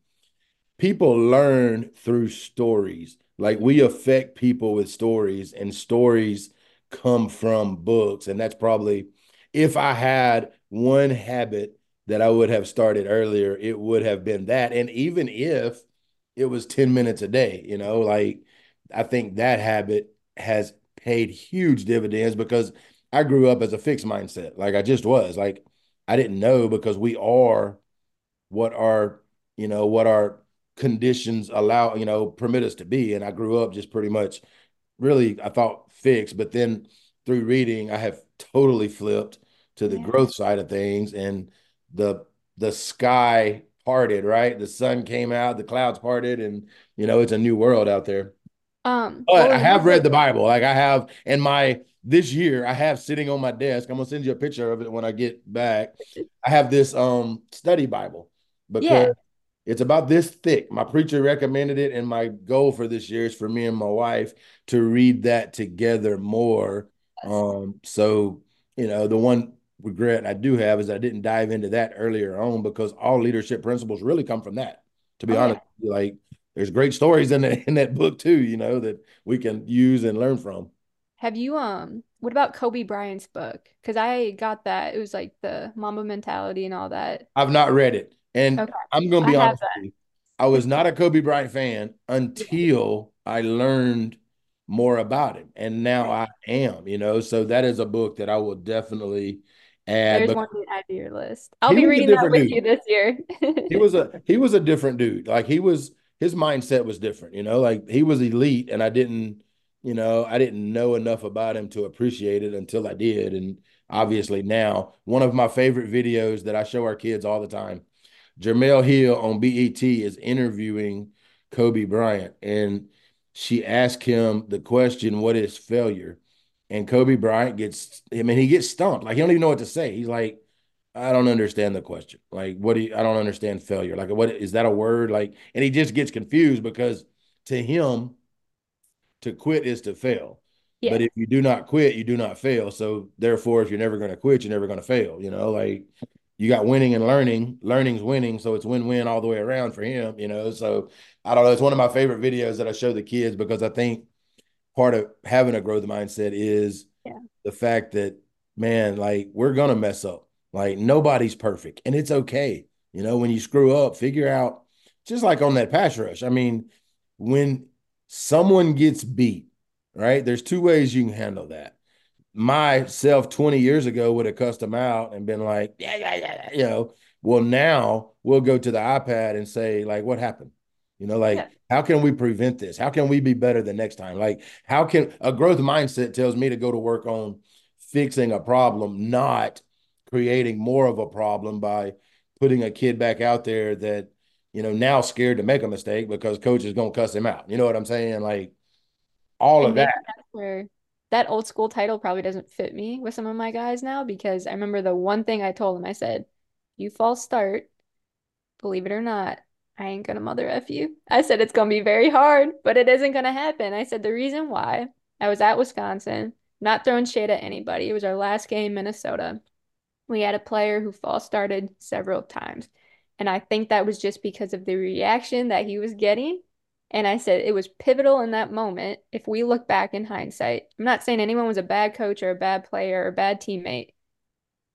People learn through stories. Like we affect people with stories, and stories come from books. And that's probably, if I had one habit that I would have started earlier, it would have been that. And even if it was 10 minutes a day, you know, like I think that habit has paid huge dividends because I grew up as a fixed mindset. Like I just was. Like I didn't know because we are what our, you know, what our conditions allow, you know, permit us to be. And I grew up just pretty much really, I thought fixed, but then through reading, I have totally flipped to the yeah. growth side of things and the the sky parted, right? The sun came out, the clouds parted, and you know, it's a new world out there. Um, But I have read the- Bible. Like I have in my this year, I have sitting on my desk. I'm gonna send you a picture of it when I get back. I have this um study Bible because Yeah. It's about this thick. My preacher recommended it, and my goal for this year is for me and my wife to read that together more. Um, so you know, the one regret I do have is I didn't dive into that earlier on because all leadership principles really come from that. To be Oh, honest, you. like there's great stories in that in that book too, you know, that we can use and learn from. Have you um what about Kobe Bryant's book? Because I got that. It was like the Mamba mentality and all that. I've not read it, and Okay. I'm gonna be I honest with you. I was not a Kobe Bryant fan until I learned more about him, and now I am. You know, so that is a book that I will definitely add. There's one to add to your list. I'll be reading that with dude. you this year. he was a he was a different dude. Like he was his mindset was different, you know, like he was elite and I didn't, you know, I didn't know enough about him to appreciate it until I did. And obviously now one of my favorite videos that I show our kids all the time, Jemele Hill on BET is interviewing Kobe Bryant and she asked him the question, what is failure? And Kobe Bryant gets, I mean, he gets stumped. Like he don't even know what to say. He's like, I don't understand the question. Like, what do you, I don't understand failure. Like, what is that a word? Like, and he just gets confused because to him, to quit is to fail. Yeah. But if you do not quit, you do not fail. So therefore, if you're never going to quit, you're never going to fail. You know, like you got winning and learning. Learning's winning, so it's win-win all the way around for him. You know, so I don't know. It's one of my favorite videos that I show the kids because I think part of having a growth mindset is Yeah. the fact that man, like we're gonna mess up. Like nobody's perfect, and it's okay. You know, when you screw up, figure out. Just like on that pass rush. I mean, when someone gets beat, right? There's two ways you can handle that. Myself 20 years ago would have cussed them out and been like, yeah, yeah, yeah, you know. Well, now we'll go to the iPad and say, like, what happened? You know, like, Yeah. how can we prevent this? How can we be better the next time? Like, how can a growth mindset tells me to go to work on fixing a problem, not creating more of a problem by putting a kid back out there that, you know, now scared to make a mistake because coach is going to cuss him out. You know what I'm saying? Like, all And of that. where that old school title probably doesn't fit me with some of my guys now because I remember the one thing I told them, I said, you false start, believe it or not, I ain't gonna mother F you. I said it's gonna be very hard, but it isn't gonna happen. I said the reason why I was at Wisconsin, not throwing shade at anybody. It was our last game, Minnesota. We had a player who false started several times. And I think that was just because of the reaction that he was getting. And I said it was pivotal in that moment. If we look back in hindsight, I'm not saying anyone was a bad coach or a bad player or a bad teammate,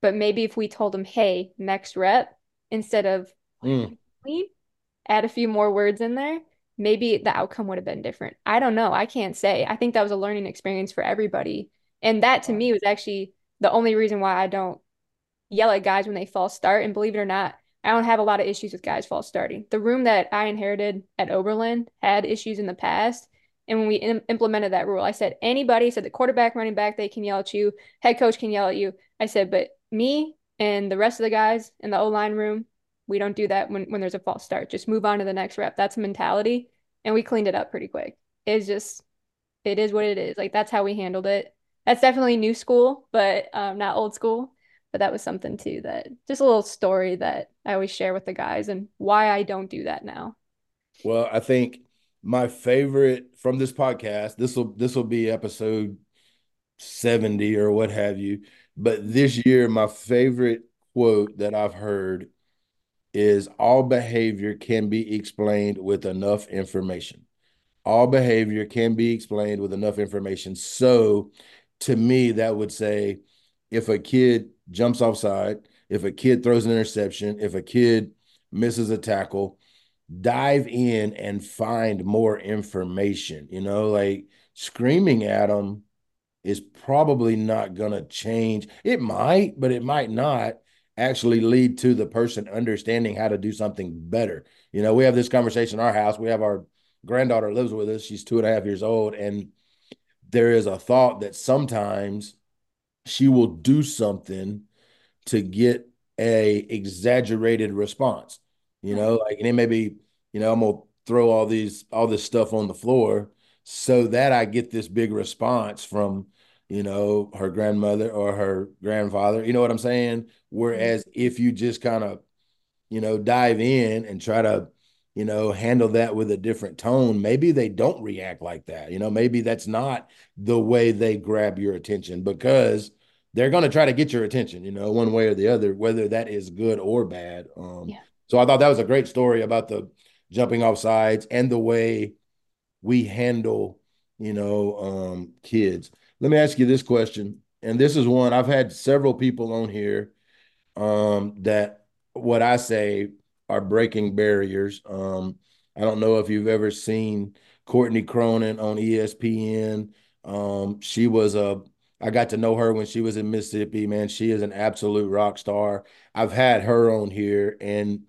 but maybe if we told him, hey, next rep, instead of Mm. add a few more words in there, maybe the outcome would have been different. I don't know. I can't say. I think that was a learning experience for everybody. And that to me was actually the only reason why I don't yell at guys when they false start. And believe it or not, I don't have a lot of issues with guys false starting. The room that I inherited at Oberlin had issues in the past. And when we im- implemented that rule, I said, anybody said the quarterback, running back, they can yell at you, head coach can yell at you. I said, but me and the rest of the guys in the O line room, we don't do that when, when there's a false start. Just move on to the next rep. That's mentality. And we cleaned it up pretty quick. It's just, it is what it is. Like that's how we handled it. That's definitely new school, but um, not old school. But that was something too that just a little story that I always share with the guys and why I don't do that now. Well, I think my favorite from this podcast, this will this will be episode 70 or what have you. But this year, my favorite quote that I've heard is all behavior can be explained with enough information. All behavior can be explained with enough information. So to me, that would say if a kid jumps offside, if a kid throws an interception, if a kid misses a tackle, dive in and find more information. You know, like screaming at them is probably not going to change. It might, but it might not actually lead to the person understanding how to do something better. You know, we have this conversation in our house. We have our granddaughter lives with us. She's two and a half years old. And there is a thought that sometimes she will do something to get a exaggerated response. You know, like and it may be, you know, I'm gonna throw all these all this stuff on the floor so that I get this big response from, you know, her grandmother or her grandfather. You know what I'm saying? Whereas if you just kind of, you know, dive in and try to, you know, handle that with a different tone, maybe they don't react like that. You know, maybe that's not the way they grab your attention because they're going to try to get your attention, you know, one way or the other, whether that is good or bad. Um, yeah. So I thought that was a great story about the jumping off sides and the way we handle, you know, um, kids. Let me ask you this question, and this is one I've had several people on here um, that what I say are breaking barriers. Um, I don't know if you've ever seen Courtney Cronin on ESPN. Um, she was a I got to know her when she was in Mississippi. Man, she is an absolute rock star. I've had her on here, and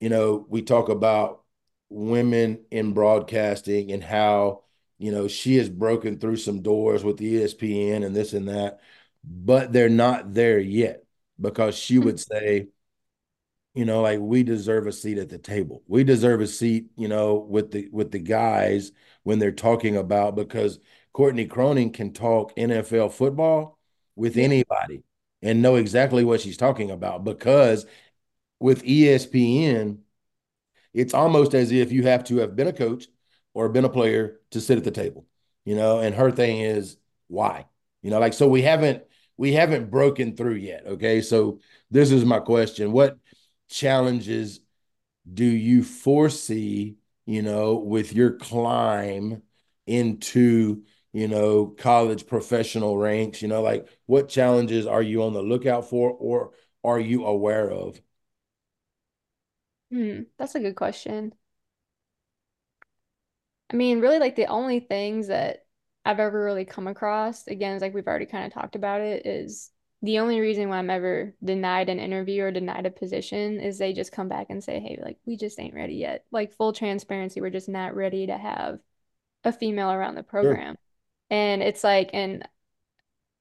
you know, we talk about women in broadcasting and how you know she has broken through some doors with ESPN and this and that, but they're not there yet because she would say, you know, like we deserve a seat at the table. We deserve a seat, you know, with the with the guys when they're talking about because Courtney Cronin can talk NFL football with anybody and know exactly what she's talking about because with ESPN, it's almost as if you have to have been a coach or been a player to sit at the table, you know. And her thing is why, you know, like so we haven't we haven't broken through yet. Okay, so this is my question: What challenges do you foresee, you know, with your climb into you know college professional ranks? You know, like what challenges are you on the lookout for, or are you aware of? Hmm, that's a good question. I mean, really, like the only things that I've ever really come across, again, is like we've already kind of talked about it, is the only reason why I'm ever denied an interview or denied a position is they just come back and say, hey, like, we just ain't ready yet. Like, full transparency, we're just not ready to have a female around the program. Sure. And it's like, and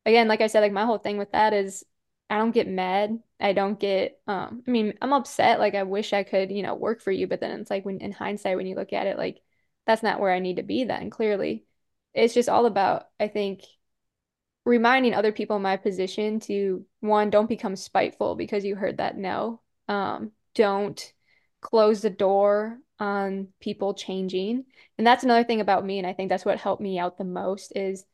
again, like I said, like my whole thing with that is I don't get mad. I don't get um I mean, I'm upset like I wish I could, you know, work for you, but then it's like when in hindsight when you look at it like that's not where I need to be then clearly. It's just all about I think reminding other people in my position to one don't become spiteful because you heard that no. Um don't close the door on people changing. And that's another thing about me and I think that's what helped me out the most is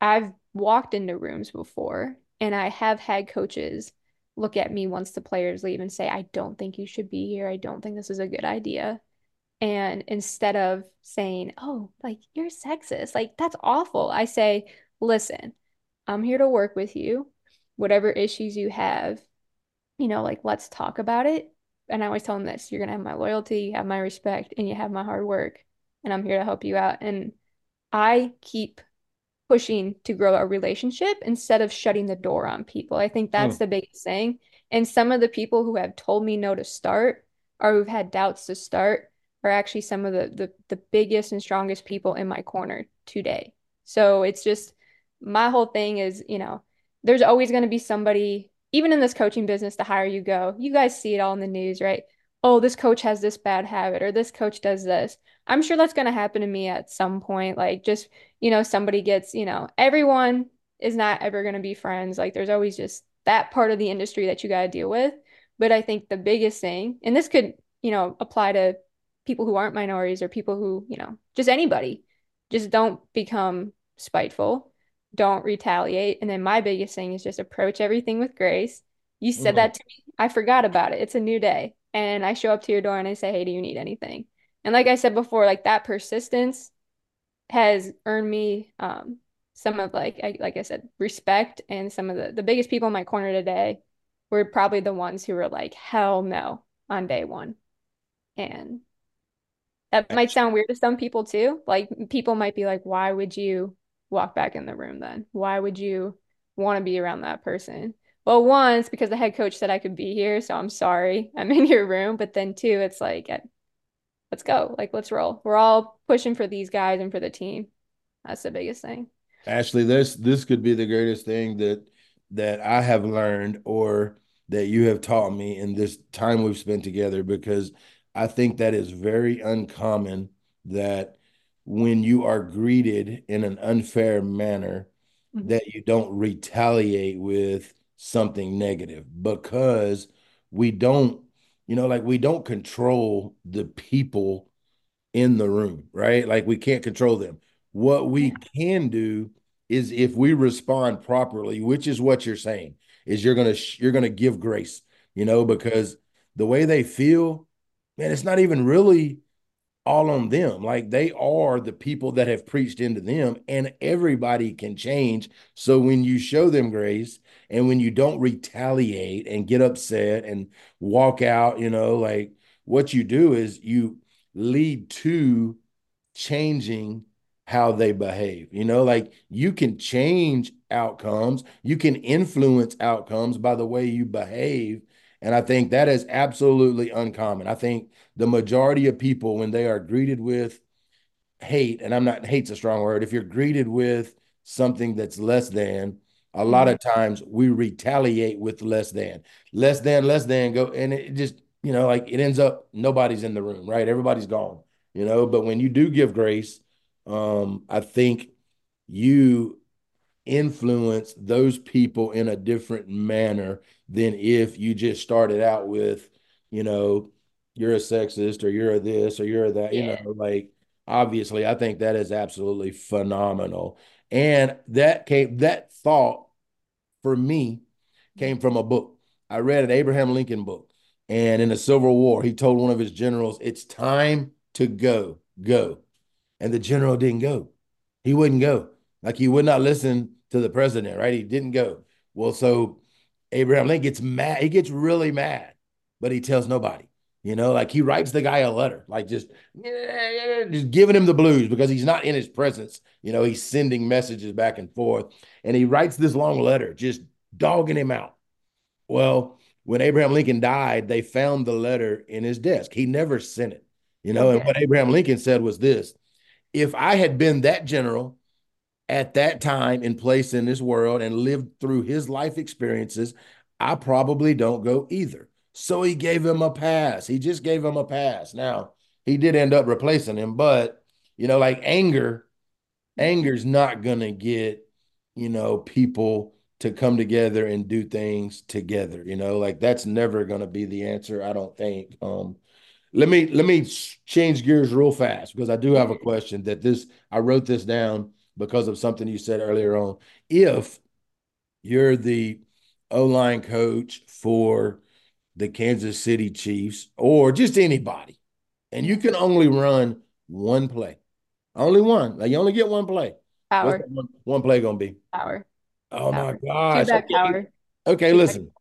I've walked into rooms before and I have had coaches look at me once the players leave and say, I don't think you should be here. I don't think this is a good idea. And instead of saying, oh, like you're sexist, like that's awful, I say, listen, I'm here to work with you. Whatever issues you have, you know, like let's talk about it. And I always tell them this you're going to have my loyalty, you have my respect, and you have my hard work. And I'm here to help you out. And I keep pushing to grow a relationship instead of shutting the door on people. I think that's mm. the biggest thing. And some of the people who have told me no to start or who've had doubts to start are actually some of the the, the biggest and strongest people in my corner today. So it's just my whole thing is, you know, there's always going to be somebody, even in this coaching business, the higher you go. You guys see it all in the news, right? Oh, this coach has this bad habit or this coach does this. I'm sure that's going to happen to me at some point. Like, just, you know, somebody gets, you know, everyone is not ever going to be friends. Like, there's always just that part of the industry that you got to deal with. But I think the biggest thing, and this could, you know, apply to people who aren't minorities or people who, you know, just anybody, just don't become spiteful, don't retaliate. And then my biggest thing is just approach everything with grace. You said mm-hmm. that to me. I forgot about it. It's a new day. And I show up to your door and I say, hey, do you need anything? And like I said before, like that persistence has earned me um, some of like I, like I said, respect. And some of the the biggest people in my corner today were probably the ones who were like, hell no on day one. And that might sound weird to some people too. Like people might be like, why would you walk back in the room then? Why would you want to be around that person? Well, once because the head coach said I could be here, so I'm sorry I'm in your room. But then two, it's like let's go. Like, let's roll. We're all pushing for these guys and for the team. That's the biggest thing. Ashley, this this could be the greatest thing that that I have learned or that you have taught me in this time we've spent together because I think that is very uncommon that when you are greeted in an unfair manner Mhm. that you don't retaliate with something negative because we don't, you know, like we don't control the people in the room, right? Like we can't control them. What we can do is if we respond properly, which is what you're saying, is you're gonna you're gonna give grace, you know, because the way they feel, man, it's not even really all on them. Like they are the people that have preached into them, and everybody can change. So when you show them grace and when you don't retaliate and get upset and walk out, you know, like what you do is you lead to changing how they behave. You know, like you can change outcomes, you can influence outcomes by the way you behave. And I think that is absolutely uncommon. I think the majority of people, when they are greeted with hate, and I'm not hate's a strong word, if you're greeted with something that's less than, a lot of times we retaliate with less than, less than, less than go. And it just, you know, like it ends up nobody's in the room, right? Everybody's gone, you know. But when you do give grace, um, I think you influence those people in a different manner than if you just started out with, you know, you're a sexist or you're a this or you're a that, you know, like obviously I think that is absolutely phenomenal. And that came that thought for me came from a book. I read an Abraham Lincoln book. And in the Civil War, he told one of his generals, It's time to go, go. And the general didn't go. He wouldn't go. Like he would not listen to the president, right? He didn't go. Well, so Abraham Lincoln gets mad. He gets really mad, but he tells nobody. You know, like he writes the guy a letter, like just, just giving him the blues because he's not in his presence. You know, he's sending messages back and forth. And he writes this long letter, just dogging him out. Well, when Abraham Lincoln died, they found the letter in his desk. He never sent it. You know, and what Abraham Lincoln said was this if I had been that general at that time and place in this world and lived through his life experiences, I probably don't go either. So he gave him a pass. He just gave him a pass. Now, he did end up replacing him, but you know, like anger, anger's not gonna get, you know, people to come together and do things together. You know, like that's never gonna be the answer, I don't think. Um, let me let me change gears real fast because I do have a question that this I wrote this down because of something you said earlier on. If you're the O-line coach for the Kansas City Chiefs or just anybody, and you can only run one play, only one, like you only get one play. Power, one, one play gonna be? power, Oh my Power. gosh. two back Okay, power. okay, listen.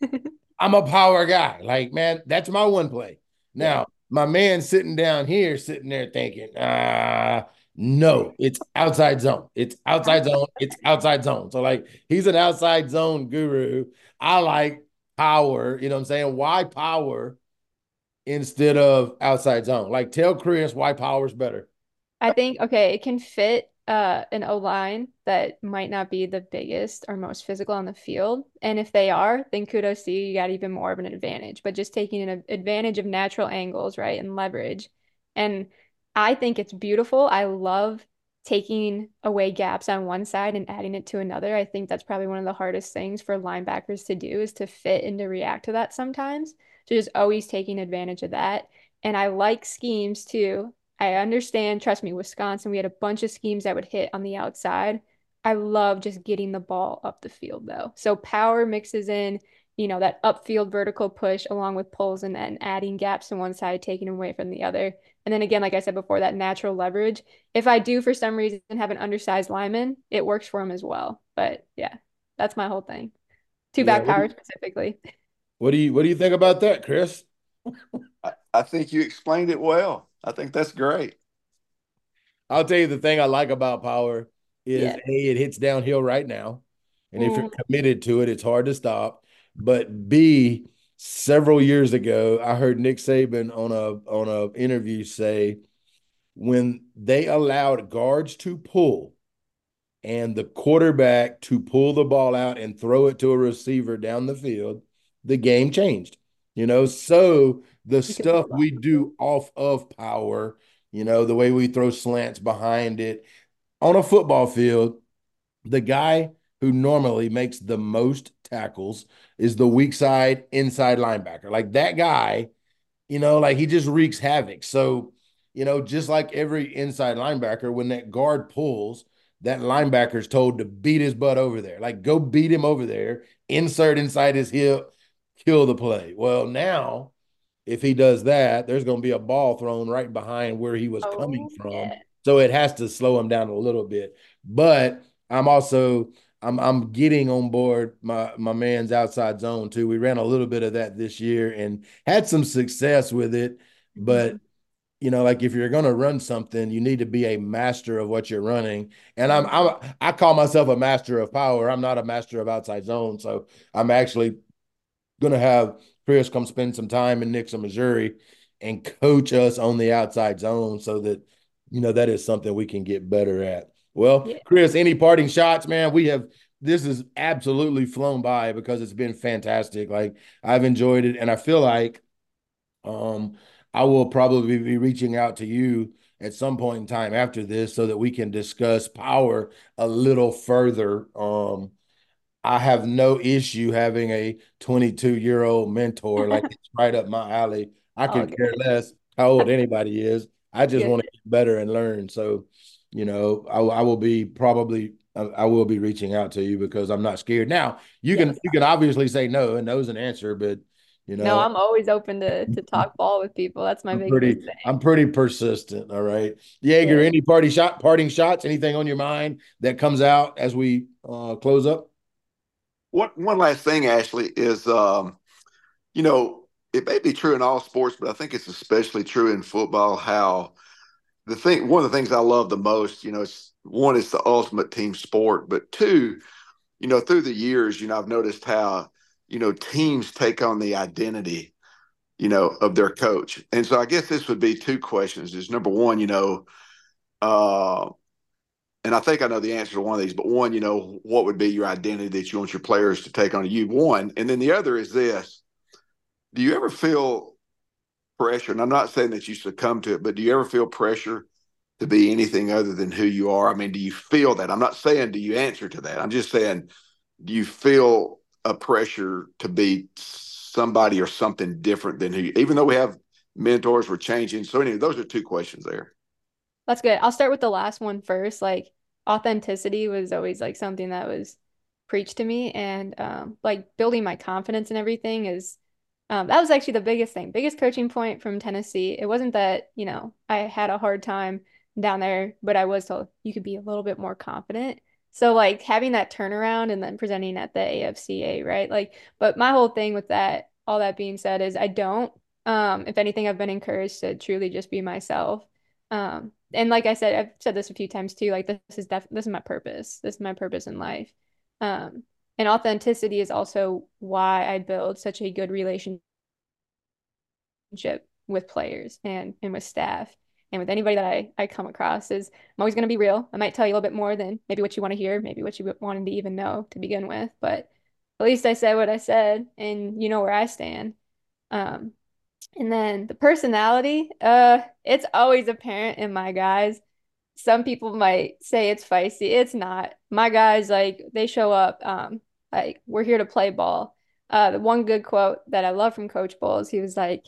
I'm a power guy. Like, man, that's my one play. Now, my man sitting down here, sitting there thinking, ah, no, it's outside zone. It's outside zone. It's outside zone. So, like, he's an outside zone guru. I like power. You know what I'm saying? Why power instead of outside zone? Like, tell Chris why power's better. I think okay, it can fit uh an O line that might not be the biggest or most physical on the field. And if they are, then kudos to you. You got even more of an advantage. But just taking an advantage of natural angles, right, and leverage. And I think it's beautiful. I love taking away gaps on one side and adding it to another. I think that's probably one of the hardest things for linebackers to do is to fit and to react to that sometimes. So just always taking advantage of that. And I like schemes too. I understand, trust me, Wisconsin, we had a bunch of schemes that would hit on the outside. I love just getting the ball up the field though. So power mixes in, you know, that upfield vertical push along with pulls and then adding gaps to one side, taking away from the other. And then again, like I said before, that natural leverage. If I do for some reason have an undersized lineman, it works for him as well. But yeah, that's my whole thing. Two back what do power you- specifically. What do you what do you think about that, Chris? I, I think you explained it well. I think that's great. I'll tell you the thing I like about power is Yeah. A, it hits downhill right now. And if you're Mm. committed to it, it's hard to stop. But B, several years ago, I heard Nick Saban on a on a interview say when they allowed guards to pull and the quarterback to pull the ball out and throw it to a receiver down the field, the game changed. You know, so the stuff we do off of power you know, the way we throw slants behind it. On a football field, the guy who normally makes the most tackles is the weak side inside linebacker. Like that guy, you know, like he just wreaks havoc. So, you know, just like every inside linebacker, when that guard pulls, that linebacker's told to beat his butt over there. Like go beat him over there, insert inside his hip, kill the play. Well, now if he does that, there's going to be a ball thrown right behind where he was oh, coming from. Yeah. So it has to slow him down a little bit. But I'm also I'm I'm getting on board my my man's outside zone too. We ran a little bit of that this year and had some success with it, but mm-hmm. you know, like if you're going to run something, you need to be a master of what you're running. And I'm I'm I call myself a master of power. I'm not a master of outside zone, so I'm actually going to have Chris come spend some time in Nixa, Missouri, and coach us on the outside zone so that you know that is something we can get better at. Well, yeah. Chris, any parting shots, man? We have this has absolutely flown by because it's been fantastic. Like I've enjoyed it, and I feel like um I will probably be reaching out to you at some point in time after this so that we can discuss power a little further. Um I have no issue having a 22 year old mentor. Like it's right up my alley. I could care less how old anybody is. I just want to get better and learn. So, you know, I, I will be probably I will be reaching out to you because I'm not scared. Now, you yes. can you can obviously say no, and no's an answer, but you know, no, I'm always open to to talk ball with people. That's my I'm biggest pretty, thing. I'm pretty persistent. All right, Yeager. Yeah. Any party shot, parting shots? Anything on your mind that comes out as we uh, close up? One one last thing, Ashley, is um, you know, it may be true in all sports, but I think it's especially true in football. How the thing, one of the things I love the most, you know, it's one, it's the ultimate team sport, but two, you know, through the years, you know, I've noticed how you know teams take on the identity, you know, of their coach, and so I guess this would be two questions. Is number one, you know, uh, and I think I know the answer to one of these, but one, you know, what would be your identity that you want your players to take on you? One, and then the other is this: Do you ever feel pressure? And I'm not saying that you succumb to it, but do you ever feel pressure to be anything other than who you are? I mean, do you feel that? I'm not saying do you answer to that. I'm just saying, do you feel a pressure to be somebody or something different than who? You, even though we have mentors, we're changing. So anyway, those are two questions there. That's good. I'll start with the last one first. Like authenticity was always like something that was preached to me and um, like building my confidence and everything is um, that was actually the biggest thing biggest coaching point from tennessee it wasn't that you know i had a hard time down there but i was told you could be a little bit more confident so like having that turnaround and then presenting at the afca right like but my whole thing with that all that being said is i don't um if anything i've been encouraged to truly just be myself um and like I said, I've said this a few times too. Like this is def- this is my purpose. This is my purpose in life. Um, and authenticity is also why I build such a good relationship with players and and with staff and with anybody that I I come across. Is I'm always going to be real. I might tell you a little bit more than maybe what you want to hear, maybe what you wanted to even know to begin with, but at least I said what I said, and you know where I stand. Um, and then the personality, uh, it's always apparent in my guys. Some people might say it's feisty. It's not. My guys, like, they show up, um, like, we're here to play ball. Uh, the one good quote that I love from Coach Bowles, he was like,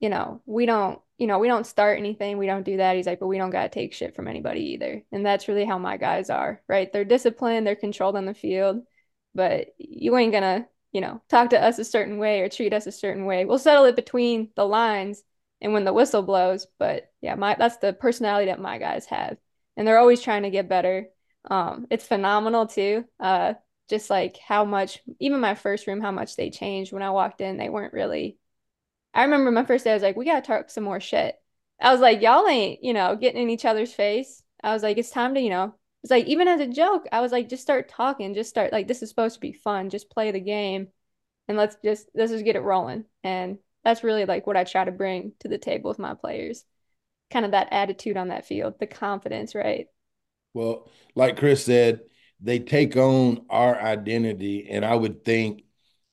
you know, we don't, you know, we don't start anything. We don't do that. He's like, but we don't got to take shit from anybody either. And that's really how my guys are, right? They're disciplined, they're controlled on the field, but you ain't gonna you know, talk to us a certain way or treat us a certain way. We'll settle it between the lines and when the whistle blows. But yeah, my that's the personality that my guys have. And they're always trying to get better. Um, it's phenomenal too. Uh, just like how much even my first room, how much they changed when I walked in. They weren't really I remember my first day, I was like, we gotta talk some more shit. I was like, y'all ain't, you know, getting in each other's face. I was like, it's time to, you know, it's like even as a joke, I was like, just start talking, just start like this is supposed to be fun, just play the game, and let's just let's just get it rolling. And that's really like what I try to bring to the table with my players, kind of that attitude on that field, the confidence, right? Well, like Chris said, they take on our identity, and I would think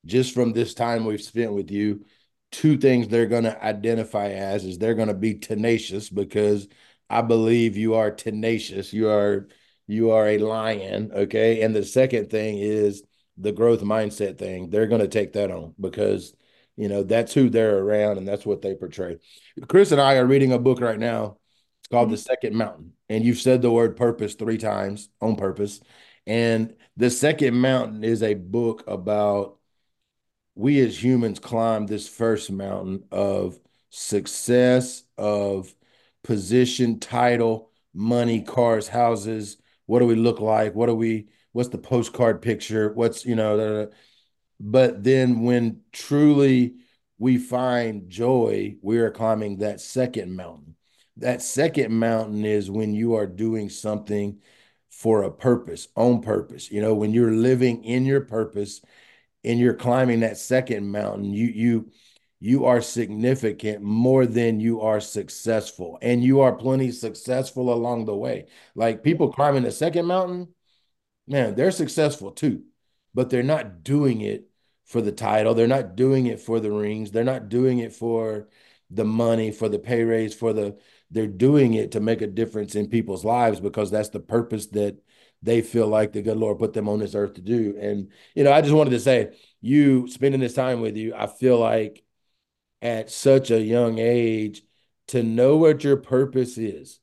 just from this time we've spent with you, two things they're going to identify as is they're going to be tenacious because I believe you are tenacious. You are you are a lion, okay? And the second thing is the growth mindset thing. They're going to take that on because you know that's who they're around and that's what they portray. Chris and I are reading a book right now. It's called mm-hmm. The Second Mountain, and you've said the word purpose three times on purpose. And The Second Mountain is a book about we as humans climb this first mountain of success, of position, title, money, cars, houses. What do we look like? What do we, what's the postcard picture? What's, you know, but then when truly we find joy, we are climbing that second mountain. That second mountain is when you are doing something for a purpose, on purpose. You know, when you're living in your purpose and you're climbing that second mountain, you you you are significant more than you are successful, and you are plenty successful along the way. Like people climbing the second mountain, man, they're successful too, but they're not doing it for the title. They're not doing it for the rings. They're not doing it for the money, for the pay raise, for the they're doing it to make a difference in people's lives because that's the purpose that they feel like the good Lord put them on this earth to do. And, you know, I just wanted to say, you spending this time with you, I feel like at such a young age to know what your purpose is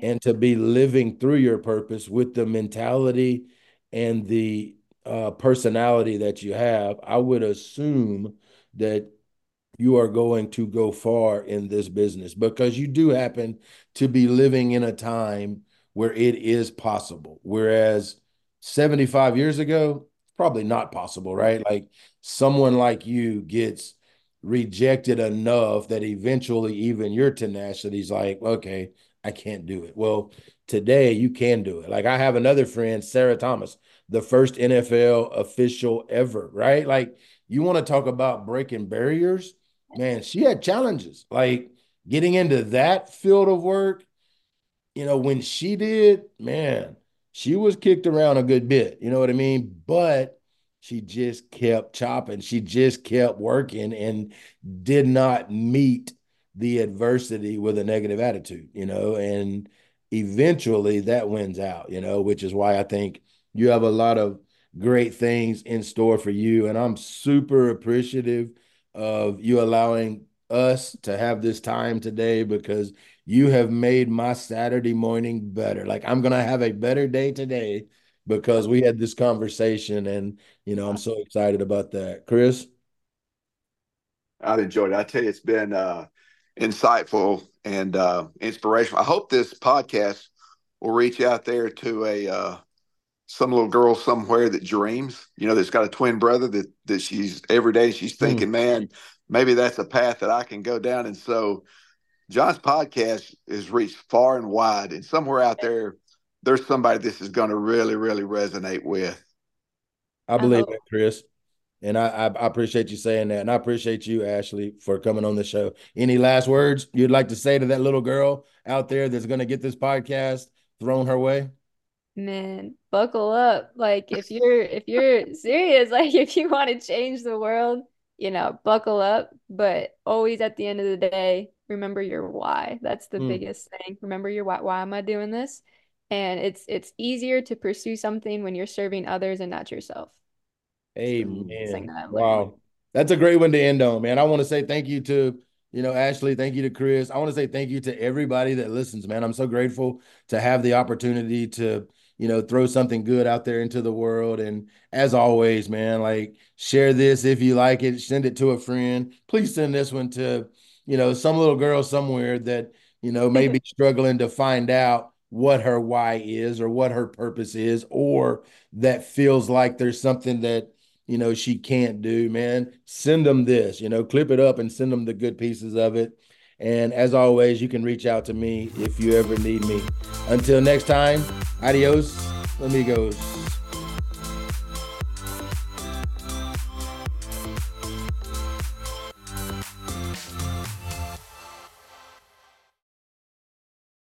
and to be living through your purpose with the mentality and the uh, personality that you have, I would assume that you are going to go far in this business because you do happen to be living in a time where it is possible. Whereas 75 years ago, probably not possible, right? Like someone like you gets rejected enough that eventually even your tenacity is like, okay, I can't do it. Well, today you can do it. Like I have another friend, Sarah Thomas, the first NFL official ever, right? Like you want to talk about breaking barriers, man, she had challenges. Like getting into that field of work you know, when she did, man, she was kicked around a good bit. You know what I mean? But she just kept chopping. She just kept working and did not meet the adversity with a negative attitude, you know, and eventually that wins out, you know, which is why I think you have a lot of great things in store for you. And I'm super appreciative of you allowing us to have this time today because you have made my Saturday morning better. Like I'm going to have a better day today because we had this conversation and you know, I'm so excited about that. Chris? I've enjoyed it. I tell you, it's been uh, insightful and uh, inspirational. I hope this podcast will reach out there to a uh, some little girl somewhere that dreams. You know, that's got a twin brother that that she's every day she's hmm. thinking, mm. man, maybe that's a path that I can go down. And so, John's podcast has reached far and wide, and somewhere out there, there's somebody this is going to really, really resonate with. I believe that, Chris, and I, I appreciate you saying that, and I appreciate you, Ashley, for coming on the show. Any last words you'd like to say to that little girl out there that's going to get this podcast thrown her way? Man, buckle up! Like if you're if you're serious, like if you want to change the world, you know, buckle up. But always at the end of the day, remember your why. That's the mm. biggest thing. Remember your why. Why am I doing this? And it's it's easier to pursue something when you're serving others and not yourself. Amen. That wow. That's a great one to end on, man. I want to say thank you to, you know, Ashley. Thank you to Chris. I want to say thank you to everybody that listens, man. I'm so grateful to have the opportunity to, you know, throw something good out there into the world. And as always, man, like share this if you like it, send it to a friend. Please send this one to, you know, some little girl somewhere that, you know, may be struggling to find out what her why is or what her purpose is, or that feels like there's something that, you know, she can't do, man. Send them this, you know, clip it up and send them the good pieces of it. And as always, you can reach out to me if you ever need me. Until next time, adios, amigos.